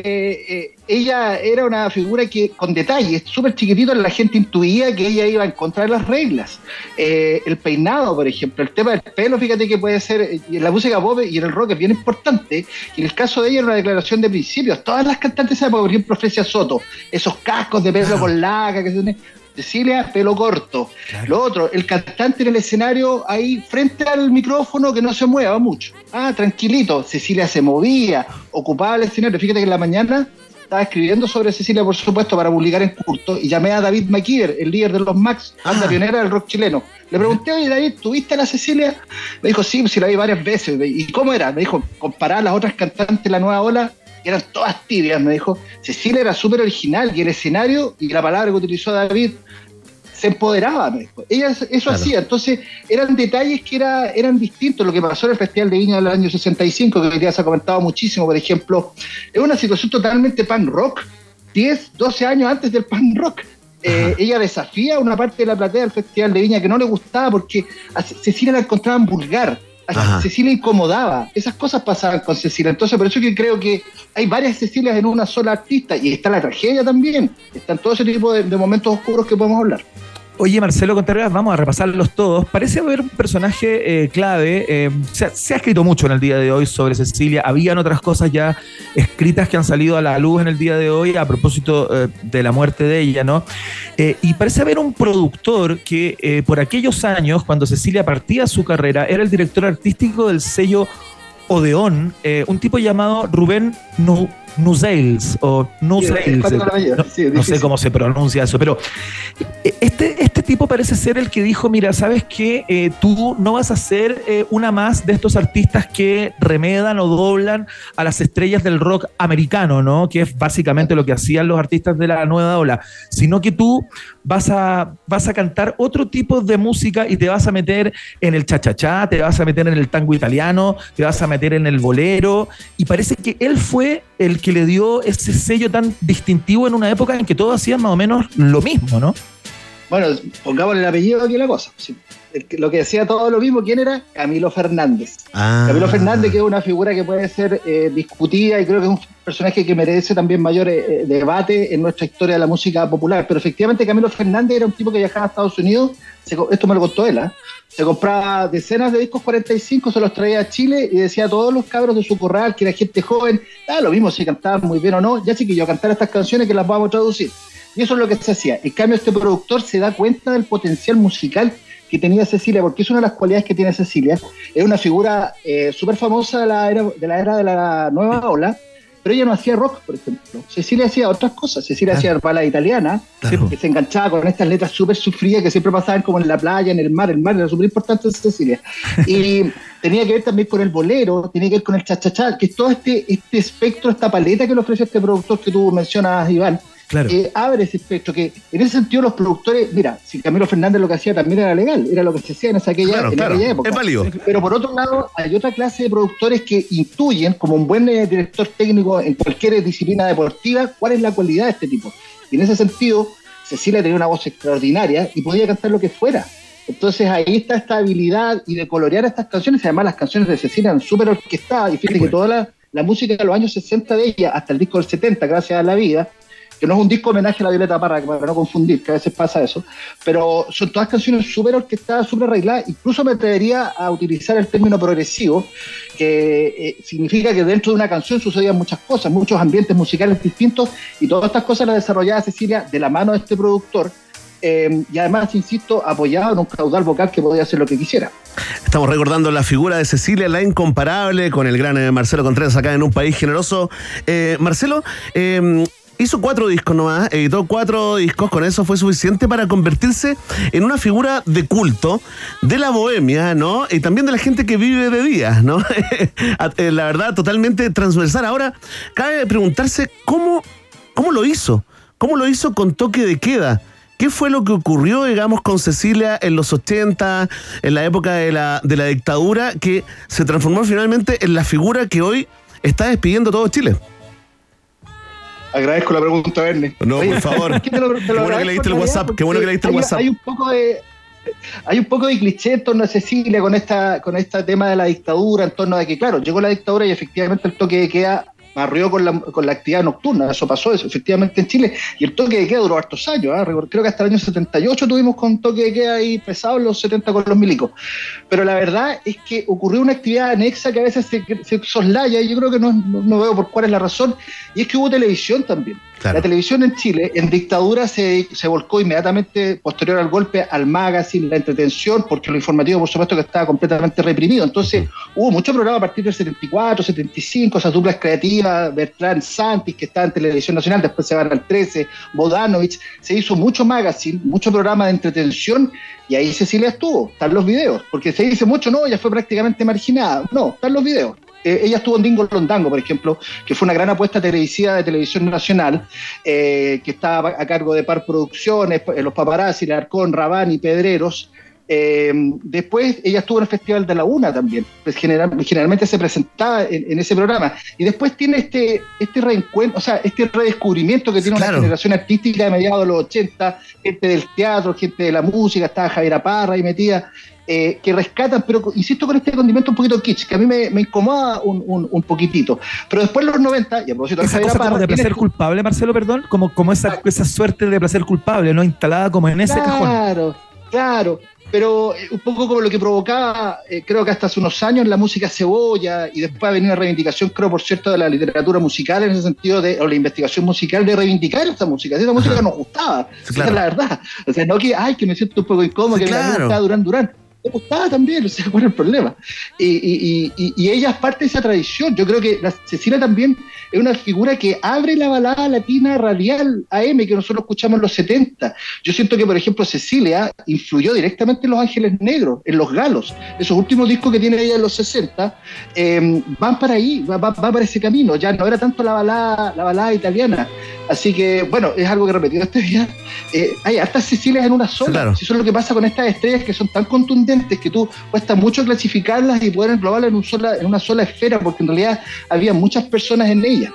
eh, ella era una figura que con detalles, súper chiquitito, la gente intuía que ella iba en contra de las reglas. Eh, el peinado, por ejemplo, el tema del pelo, fíjate que puede ser, eh, en la música pop y en el rock es bien importante. Y en el caso de ella era una declaración de principios. Todas las cantantes época, por ejemplo, Fresia Soto, esos cascos de pelo con laca que se tiene. Cecilia, pelo corto. Lo otro, el cantante en el escenario ahí frente al micrófono que no se mueva mucho. Ah, tranquilito. Cecilia se movía, ocupaba el escenario. Fíjate que en la mañana estaba escribiendo sobre Cecilia, por supuesto, para publicar en curto, y llamé a David McKeever, el líder de los Max, banda Ah. pionera del rock chileno. Le pregunté, oye David, ¿tuviste a la Cecilia? Me dijo, sí, sí la vi varias veces. ¿Y cómo era? Me dijo, comparar las otras cantantes de la nueva ola, que eran todas tibias, me dijo. Cecilia era súper original, y el escenario, y la palabra que utilizó David, se empoderaba, dijo. Ella eso Claro. hacía, entonces eran detalles que era, eran distintos. Lo que pasó en el Festival de Viña del año 65, que hoy día se ha comentado muchísimo, por ejemplo, es una situación totalmente punk rock, 10, 12 años antes del punk rock. Eh, ella desafía una parte de la platea del Festival de Viña que no le gustaba porque a Ce- Cecilia la encontraban vulgar. A Ajá. Cecilia incomodaba. Esas cosas pasaban con Cecilia. Entonces, por eso que creo que hay varias Cecilias en una sola artista. Y está la tragedia también. Están todo ese tipo de, de momentos oscuros que podemos hablar. Oye, Marcelo Contreras, vamos a repasarlos todos. Parece haber un personaje eh, clave. eh, se, ha- escrito mucho en el día de hoy sobre Cecilia. Habían otras cosas ya escritas que han salido a la luz en el día de hoy a propósito eh, de la muerte de ella, ¿no? Y parece haber un productor que por aquellos años, cuando Cecilia partía su carrera, era el director artístico del sello Odeón, un tipo llamado Rubén Nu- Nuzeils o. No, sé cómo se pronuncia eso, pero eh, este, este tipo parece ser el que dijo, mira, ¿sabes qué? Eh, tú no vas a ser eh, una más de estos artistas que remedan o doblan a las estrellas del rock americano, ¿no? Que es básicamente lo que hacían los artistas de la nueva ola, sino que tú vas a, vas a cantar otro tipo de música y te vas a meter en el cha-cha-cha, te vas a meter en el tango italiano, te vas a meter en el bolero, y parece que él fue el que le dio ese sello tan distintivo en una época en que todos hacían más o menos lo mismo, ¿no? Bueno, pongámosle el apellido aquí la cosa. Sí, que- Lo que decía todo lo mismo, ¿quién era? Camilo Fernández. Ah. Camilo Fernández, que es una figura que puede ser eh, discutida y creo que es un personaje que merece también mayor eh, debate en nuestra historia de la música popular. Pero efectivamente Camilo Fernández era un tipo que viajaba a Estados Unidos, esto me lo contó él, ¿ah? se compraba decenas de discos 45, se los traía a Chile y decía a todos los cabros de su corral, que era gente joven, da lo mismo si cantaban muy bien o no, ya a cantar estas canciones que las vamos a traducir. Y eso es lo que se hacía. En cambio, este productor se da cuenta del potencial musical que tenía Cecilia, porque es una de las cualidades que tiene Cecilia. Es una figura eh, súper famosa de la, era, de la era de la nueva ola, pero ella no hacía rock, por ejemplo. Cecilia hacía otras cosas. Cecilia Claro. hacía balada italiana, Claro. que se enganchaba con estas letras súper sufridas que siempre pasaban como en la playa, en el mar. El mar era súper importante en Cecilia. Y tenía que ver también con el bolero, tenía que ver con el cha-cha-cha, que es todo este, este espectro, esta paleta que le ofrece este productor que tú mencionas, Iván. Claro. eh, abre ese espectro que en ese sentido los productores, mira, si Camilo Fernández lo que hacía también era legal, era lo que se hacía en, esa, aquella, Claro, en claro. aquella época. Es válido. Pero por otro lado, hay otra clase de productores que intuyen, como un buen eh, director técnico en cualquier disciplina deportiva, cuál es la cualidad de este tipo. Y en ese sentido, Cecilia tenía una voz extraordinaria y podía cantar lo que fuera. Entonces ahí está esta habilidad y de colorear estas canciones. Además, las canciones de Cecilia eran súper orquestadas. Y fíjate que toda la, la música de los años 60 de ella, hasta el disco del 70, Gracias a la Vida, que no es un disco homenaje a la Violeta Parra, para no confundir, que a veces pasa eso, pero son todas canciones súper orquestadas, súper arregladas, incluso me atrevería a utilizar el término progresivo, que eh, significa que dentro de una canción sucedían muchas cosas, muchos ambientes musicales distintos, y todas estas cosas las desarrollaba Cecilia de la mano de este productor, eh, y además, insisto, apoyado en un caudal vocal que podía hacer lo que quisiera. Estamos recordando la figura de Cecilia, la incomparable, con el gran eh, Marcelo Contreras acá en Un País Generoso. Marcelo, hizo cuatro discos nomás, editó cuatro discos, con eso fue suficiente para convertirse en una figura de culto de la bohemia, ¿no? Y también de la gente que vive de día, ¿no? Eh, la verdad, totalmente transversal. Ahora, cabe preguntarse cómo, cómo lo hizo, cómo lo hizo con toque de queda. ¿Qué fue lo que ocurrió, digamos, con Cecilia en los 80, en la época de la, de la dictadura, que se transformó finalmente en la figura que hoy está despidiendo todo Chile? Agradezco la pregunta, Bernie. No, por favor. lo- Qué bueno que leíste el WhatsApp, qué bueno que leíste el hay- WhatsApp. Hay un poco de hay un poco de cliché en torno a Cecilia con esta con este tema de la dictadura, en torno a que, claro, llegó la dictadura y efectivamente el toque de queda barrió con la, con la actividad nocturna, eso pasó eso, efectivamente en Chile, y el toque de queda duró hartos años, ¿ah? Creo que hasta el año 78 tuvimos con toque de queda ahí pesado en los 70 con los milicos, pero la verdad es que ocurrió una actividad anexa que a veces se, se soslaya y yo creo que no- no veo por cuál es la razón, y es que hubo televisión también. Claro. La televisión en Chile, en dictadura, se, se volcó inmediatamente posterior al golpe al magazine, la entretención, porque lo informativo, por supuesto, que estaba completamente reprimido. Entonces, hubo mucho programa a partir del 74, 75, esas duplas creativas, Bertrand Santis, que estaba en Televisión Nacional, después se van al 13, Bodanovich, se hizo mucho magazine, mucho programa de entretención, y ahí Cecilia estuvo, están los videos, porque se dice mucho, no, ella fue prácticamente marginada. No, están los videos. Eh, ella estuvo en Dingo Londango, por ejemplo, que fue una gran apuesta televisiva de televisión nacional, eh, que estaba a cargo de Par Producciones, eh, los paparazzi, Larcón, Rabani, Pedreros. Eh, después ella estuvo en el Festival de la Una también, pues general- generalmente se presentaba en, en ese programa. Y después tiene este, este reencuentro, o sea, este redescubrimiento que tiene Claro. una generación artística de mediados de los 80, gente del teatro, gente de la música, estaba Javier Parra ahí metida, eh, que rescatan, pero insisto con este condimento un poquito kitsch, que a mí me, me incomoda un, un- un poquitito. Pero después los 90, y a propósito de Esa Javier cosa como Parra, de placer culpable, Marcelo, perdón, como, como esa, esa suerte de placer culpable, ¿no? Instalada como en ese cajón. Claro, claro. Pero eh, un poco como lo que provocaba, eh, creo que hasta hace unos años, la música cebolla, y después ha venido una reivindicación, creo, por cierto, de la literatura musical, en ese sentido, de, o la investigación musical, de reivindicar esta música. Esa música nos gustaba, Sí, esa claro. es la verdad. O sea, no que, ay, que me siento un poco incómodo, Sí, que me claro. gustaba Durán Durán. Gustaba también, o sea, ¿cuál es el problema? Y, y- y- y- ella es parte de esa tradición. Yo creo que la Cecilia también es una figura que abre la balada latina radial AM que nosotros escuchamos en los 70. Yo siento que, por ejemplo, Cecilia influyó directamente en Los Ángeles Negros, en Los Galos. Esos últimos discos que tiene ella en los 60 eh, van para ahí, va, va- va para ese camino. Ya no era tanto la balada, la balada italiana. Así que, bueno, es algo que he repetido este día. Eh, hay hartas Cecilias en una sola. Claro. Si eso es lo que pasa con estas estrellas que son tan contundentes que tú cuesta mucho clasificarlas y poder englobarlas en, un sola, en una sola esfera, porque en realidad había muchas personas en ella.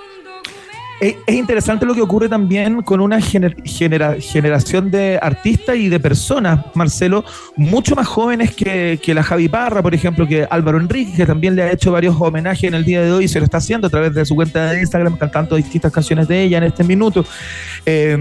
Es, es interesante lo que ocurre también con una gener- genera- generación de artistas y de personas, Marcelo, mucho más jóvenes que, que la Javi Parra, por ejemplo, que Álvaro Enrique, que también le ha hecho varios homenajes en el día de hoy y se lo está haciendo a través de su cuenta de Instagram, cantando distintas canciones de ella en este minuto. Eh,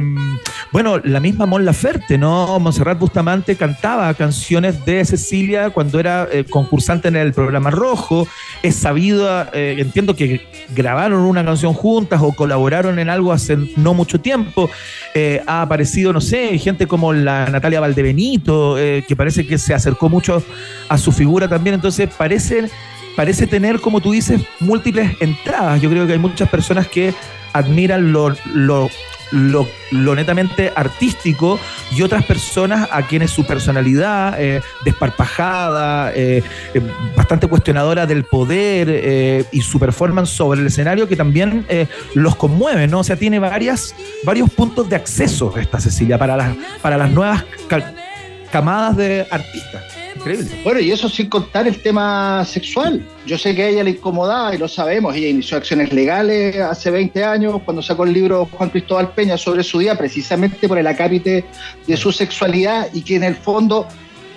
bueno, la misma Mon Laferte, ¿no? Monserrat Bustamante cantaba canciones de Cecilia cuando era eh, concursante en el programa Rojo. Es sabido, eh, entiendo que grabaron una canción juntas o colaboraron en algo hace no mucho tiempo. Eh, ha aparecido, no sé, gente como la Natalia Valdebenito, eh, que parece que se acercó mucho a su figura también. Entonces parece, parece tener, como tú dices, múltiples entradas. Yo creo que hay muchas personas que admiran lo, lo, lo netamente artístico y otras personas a quienes su personalidad eh, desparpajada, eh, eh, bastante cuestionadora del poder y su performance sobre el escenario que también los conmueve, ¿no? O sea, tiene varias, varios puntos de acceso esta Cecilia para las, para las nuevas ca- camadas de artistas. Increíble. Bueno, y eso sin contar el tema sexual. Yo sé que a ella le incomodaba y lo sabemos. Ella inició acciones legales hace 20 años cuando sacó el libro Juan Cristóbal Peña sobre su día, precisamente por el acápite de su sexualidad y que en el fondo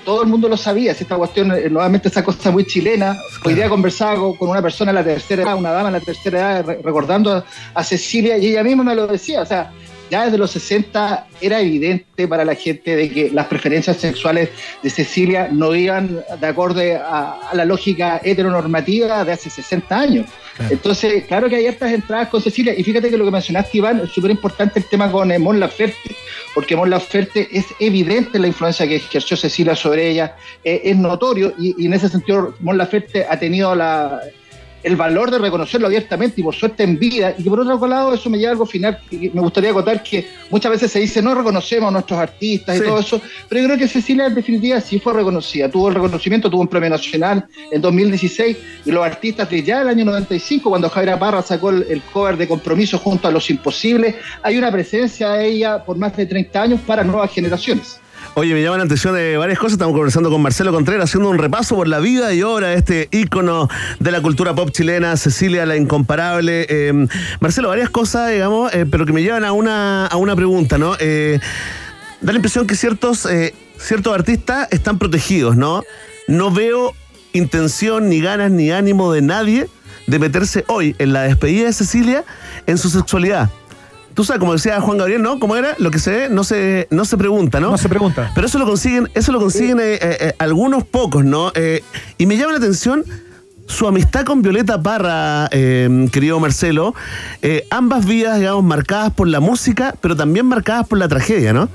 todo el mundo lo sabía. Esta cuestión, eh, nuevamente, esa cosa muy chilena. Hoy día conversaba con- una persona en la tercera edad, una dama en la tercera edad, re- recordando a Cecilia y ella misma me lo decía. O sea, ya desde los 60 era evidente para la gente de que las preferencias sexuales de Cecilia no iban de acorde a, a la lógica heteronormativa de hace 60 años. Entonces, claro que hay estas entradas con Cecilia, y fíjate que lo que mencionaste, Iván, es súper importante el tema con eh, Mon Laferte, porque Mon Laferte es evidente la influencia que ejerció Cecilia sobre ella, eh, es notorio, y, y en ese sentido Mon Laferte ha tenido la, el valor de reconocerlo abiertamente y por suerte en vida, y que por otro lado eso me lleva a algo final, que me gustaría acotar que muchas veces se dice no reconocemos a nuestros artistas Sí. y todo eso, pero yo creo que Cecilia en definitiva sí fue reconocida, tuvo el reconocimiento, tuvo un premio nacional en 2016 y los artistas de ya el año 95, cuando Javiera Parra sacó el, el cover de compromiso junto a Los Imposibles, hay una presencia de ella por más de 30 años para nuevas generaciones. Oye, me llaman la atención de varias cosas. Estamos conversando con Marcelo Contreras, haciendo un repaso por la vida y obra de este ícono de la cultura pop chilena, Cecilia la Incomparable. Eh, Marcelo, varias cosas, digamos, eh, pero que me llevan a una, a una pregunta, ¿no? Eh, da la impresión que ciertos, eh, ciertos artistas están protegidos, ¿no? No veo intención, ni ganas, ni ánimo de nadie de meterse hoy en la despedida de Cecilia en su sexualidad. Tú sabes, como decía Juan Gabriel, ¿no? ¿Cómo era? Lo que se ve no se, no se pregunta, ¿no? No se pregunta. Pero eso lo consiguen, eso lo consiguen eh, eh, eh, algunos pocos, ¿no? Eh, y me llama la atención su amistad con Violeta Parra, eh, querido Marcelo. Eh, ambas vidas, digamos, marcadas por la música, pero también marcadas por la tragedia, ¿no?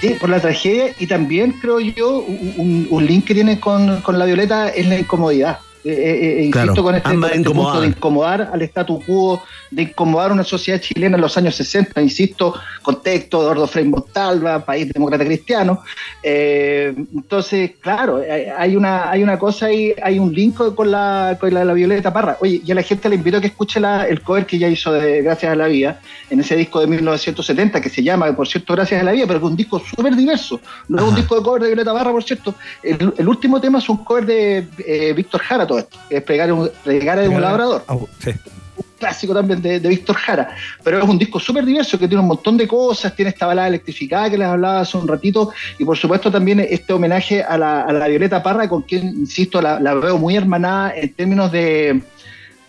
Sí, por la tragedia y también creo yo un, link que tiene con, con la Violeta es la incomodidad. Eh, eh, eh, insisto con este, con este punto de incomodar al statu quo, de incomodar a una sociedad chilena en los años 60, insisto, contexto, Eduardo Frei Montalva, país demócrata cristiano. Eh, entonces, claro, hay- una, hay una cosa ahí, hay un link con la, con la, la Violeta Parra. Oye, y a la gente le invito a que escuche la- el cover que ella hizo de Gracias a la Vida, en ese disco de 1970, que se llama, por cierto, Gracias a la Vida, pero que es un disco súper diverso. No es un disco de cover de Violeta Parra, por cierto. El, el último tema es un cover de Víctor Jara, todo esto, que es Pregar un, Pregar de un labrador sí. un clásico también de, de Víctor Jara, pero es un disco súper diverso que tiene un montón de cosas, tiene esta balada electrificada que les hablaba hace un ratito, y por supuesto también este homenaje a la, a la Violeta Parra, con quien, insisto, la, la veo muy hermanada en términos de,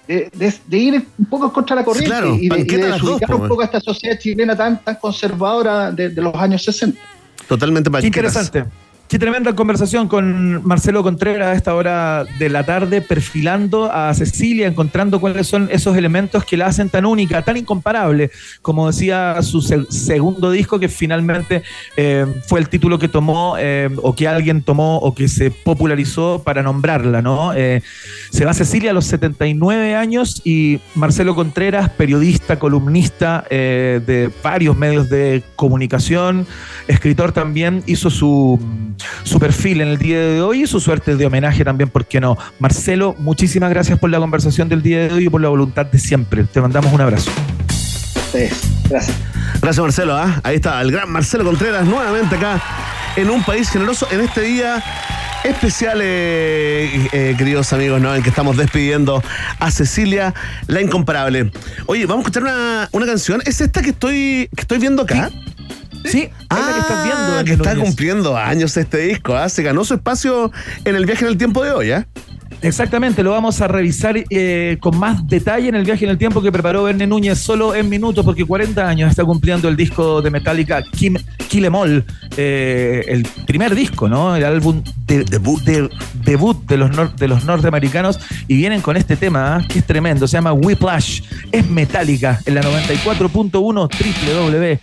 de, de- de ir un poco contra la corriente Claro, y de, y de dos, po, un poco a esta sociedad chilena tan, tan conservadora de, de los años 60. Totalmente Qué interesante. Qué tremenda conversación con Marcelo Contreras a esta hora de la tarde, perfilando a Cecilia, encontrando cuáles son esos elementos que la hacen tan única, tan incomparable, como decía su se- segundo disco, que finalmente eh, fue el título que tomó, eh, o que alguien tomó, o que se popularizó para nombrarla, ¿no? Eh, se va Cecilia a los 79 años y Marcelo Contreras, periodista, columnista de varios medios de comunicación, escritor también, hizo su, su perfil en el día de hoy y su suerte de homenaje también, ¿por qué no? Marcelo, muchísimas gracias por la conversación del día de hoy y por la voluntad de siempre. Te mandamos un abrazo. Ustedes, gracias. Gracias, Marcelo. ¿ah? Ahí está, el gran Marcelo Contreras, nuevamente acá en un país generoso, en este día especial, eh, eh, queridos amigos, ¿no? En que estamos despidiendo a Cecilia, la incomparable. Oye, vamos a escuchar una, una canción. ¿Es esta que estoy, que estoy viendo acá? Sí, es la que estás viendo. Ah, que Daniel está cumpliendo años este disco. ¿ah? Se ganó su espacio en el viaje en el tiempo de hoy, ¿ah? Exactamente, lo vamos a revisar eh, con más detalle en el viaje en el tiempo que preparó Verne Núñez solo en minutos, porque 40 años está cumpliendo el disco de Metallica Kim, Kill Em All, eh, el primer disco, ¿no? El álbum de- de- debut de los, nor- de los norteamericanos y vienen con este tema ¿ah? que es tremendo, se llama Whiplash, es metálica en la 94.1 www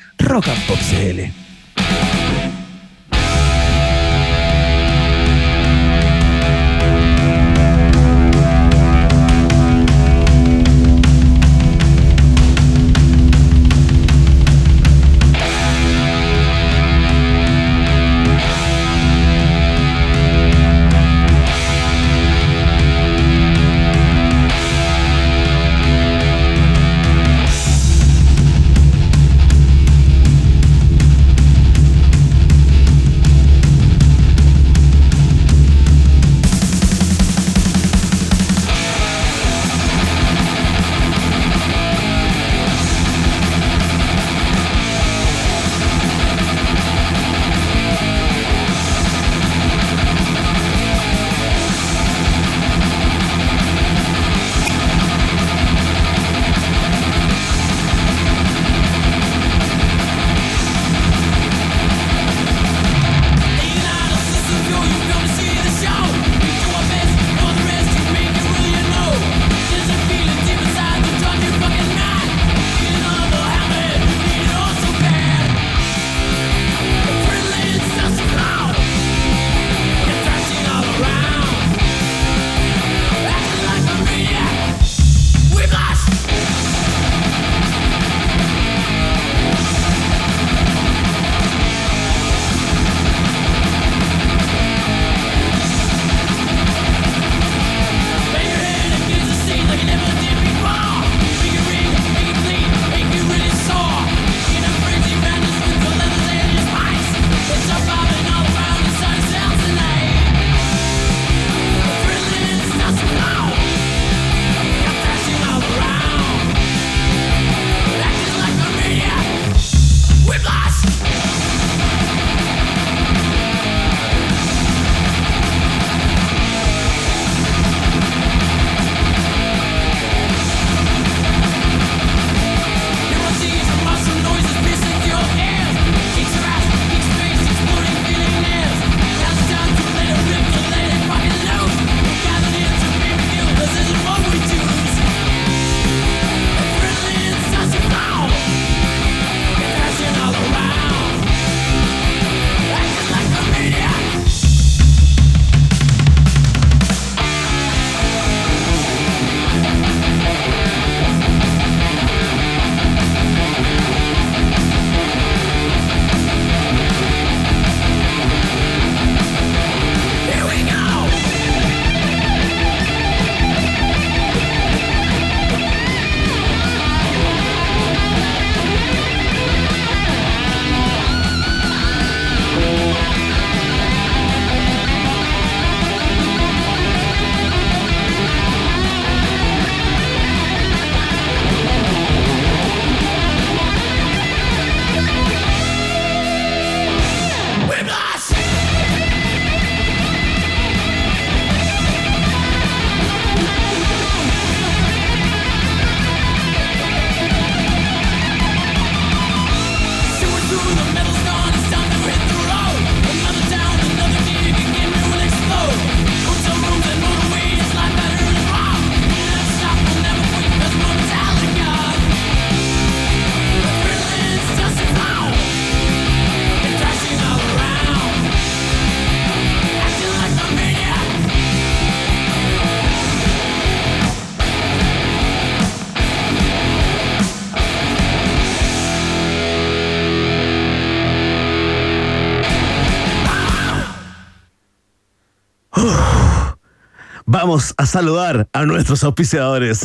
Vamos a saludar a nuestros auspiciadores.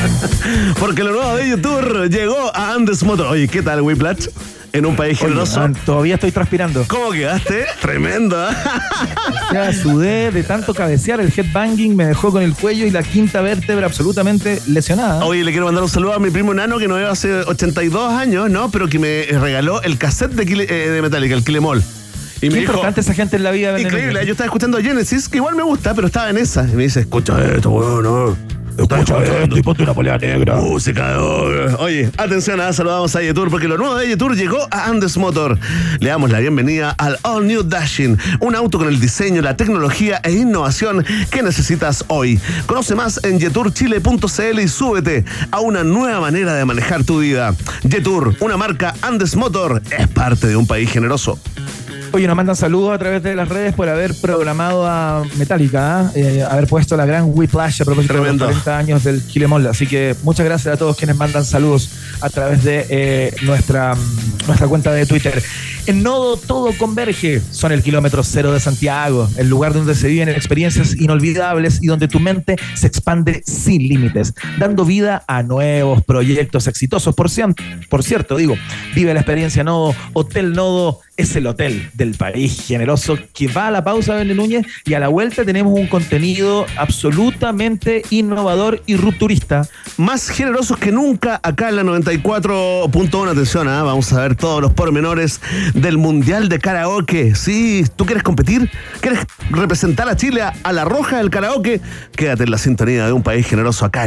Porque lo nuevo de YouTube llegó a Andes Motor. Oye, ¿qué tal, Whiplash? En un país Oye, generoso. man, todavía estoy transpirando. ¿Cómo quedaste? Tremendo. O sea, sudé de tanto cabecear, el headbanging me dejó con el cuello y la quinta vértebra absolutamente lesionada. Oye, le quiero mandar un saludo a mi primo Nano que nos veo hace 82 años, ¿no? Pero que me regaló el cassette de, Kile- eh, de Metallica, el Kilemol. Y Qué me dijo, importante esa gente en la vida. Increíble, yo estaba escuchando Genesis, que igual me gusta, pero estaba en esa. Y me dice, escucha esto, weón, no. Escucha esto y ponte una polea negra. Música de oro. Oye, atención, ah, saludamos a Yetur porque lo nuevo de Yetur llegó a Andes Motor. Le damos la bienvenida al All New Dashing, un auto con el diseño, la tecnología e innovación que necesitas hoy. Conoce más en yeturchile.cl y súbete a una nueva manera de manejar tu vida. Yetur, una marca Andes Motor, es parte de un país generoso. Oye, nos mandan saludos a través de las redes por haber programado a Metallica, ¿ah? Eh, haber puesto la gran Whiplash a propósito Tremendo. de los 40 años del Kilemol. Así que muchas gracias a todos quienes mandan saludos a través de eh, nuestra, mm, nuestra cuenta de Twitter. En Nodo todo converge. Son el kilómetro cero de Santiago, el lugar donde se viven experiencias inolvidables y donde tu mente se expande sin límites, dando vida a nuevos proyectos exitosos. Por, cien- por cierto, digo, vive la experiencia Nodo. Hotel Nodo es el hotel del país generoso que va a la pausa, Bené Núñez, y a la vuelta tenemos un contenido absolutamente innovador y rupturista. Más generosos que nunca acá en la 94.1. Atención, ah, vamos a ver todos los pormenores del Mundial de Karaoke. Sí, ¿tú quieres competir? ¿Quieres representar a Chile a, a la roja del karaoke? Quédate en la sintonía de un país generoso acá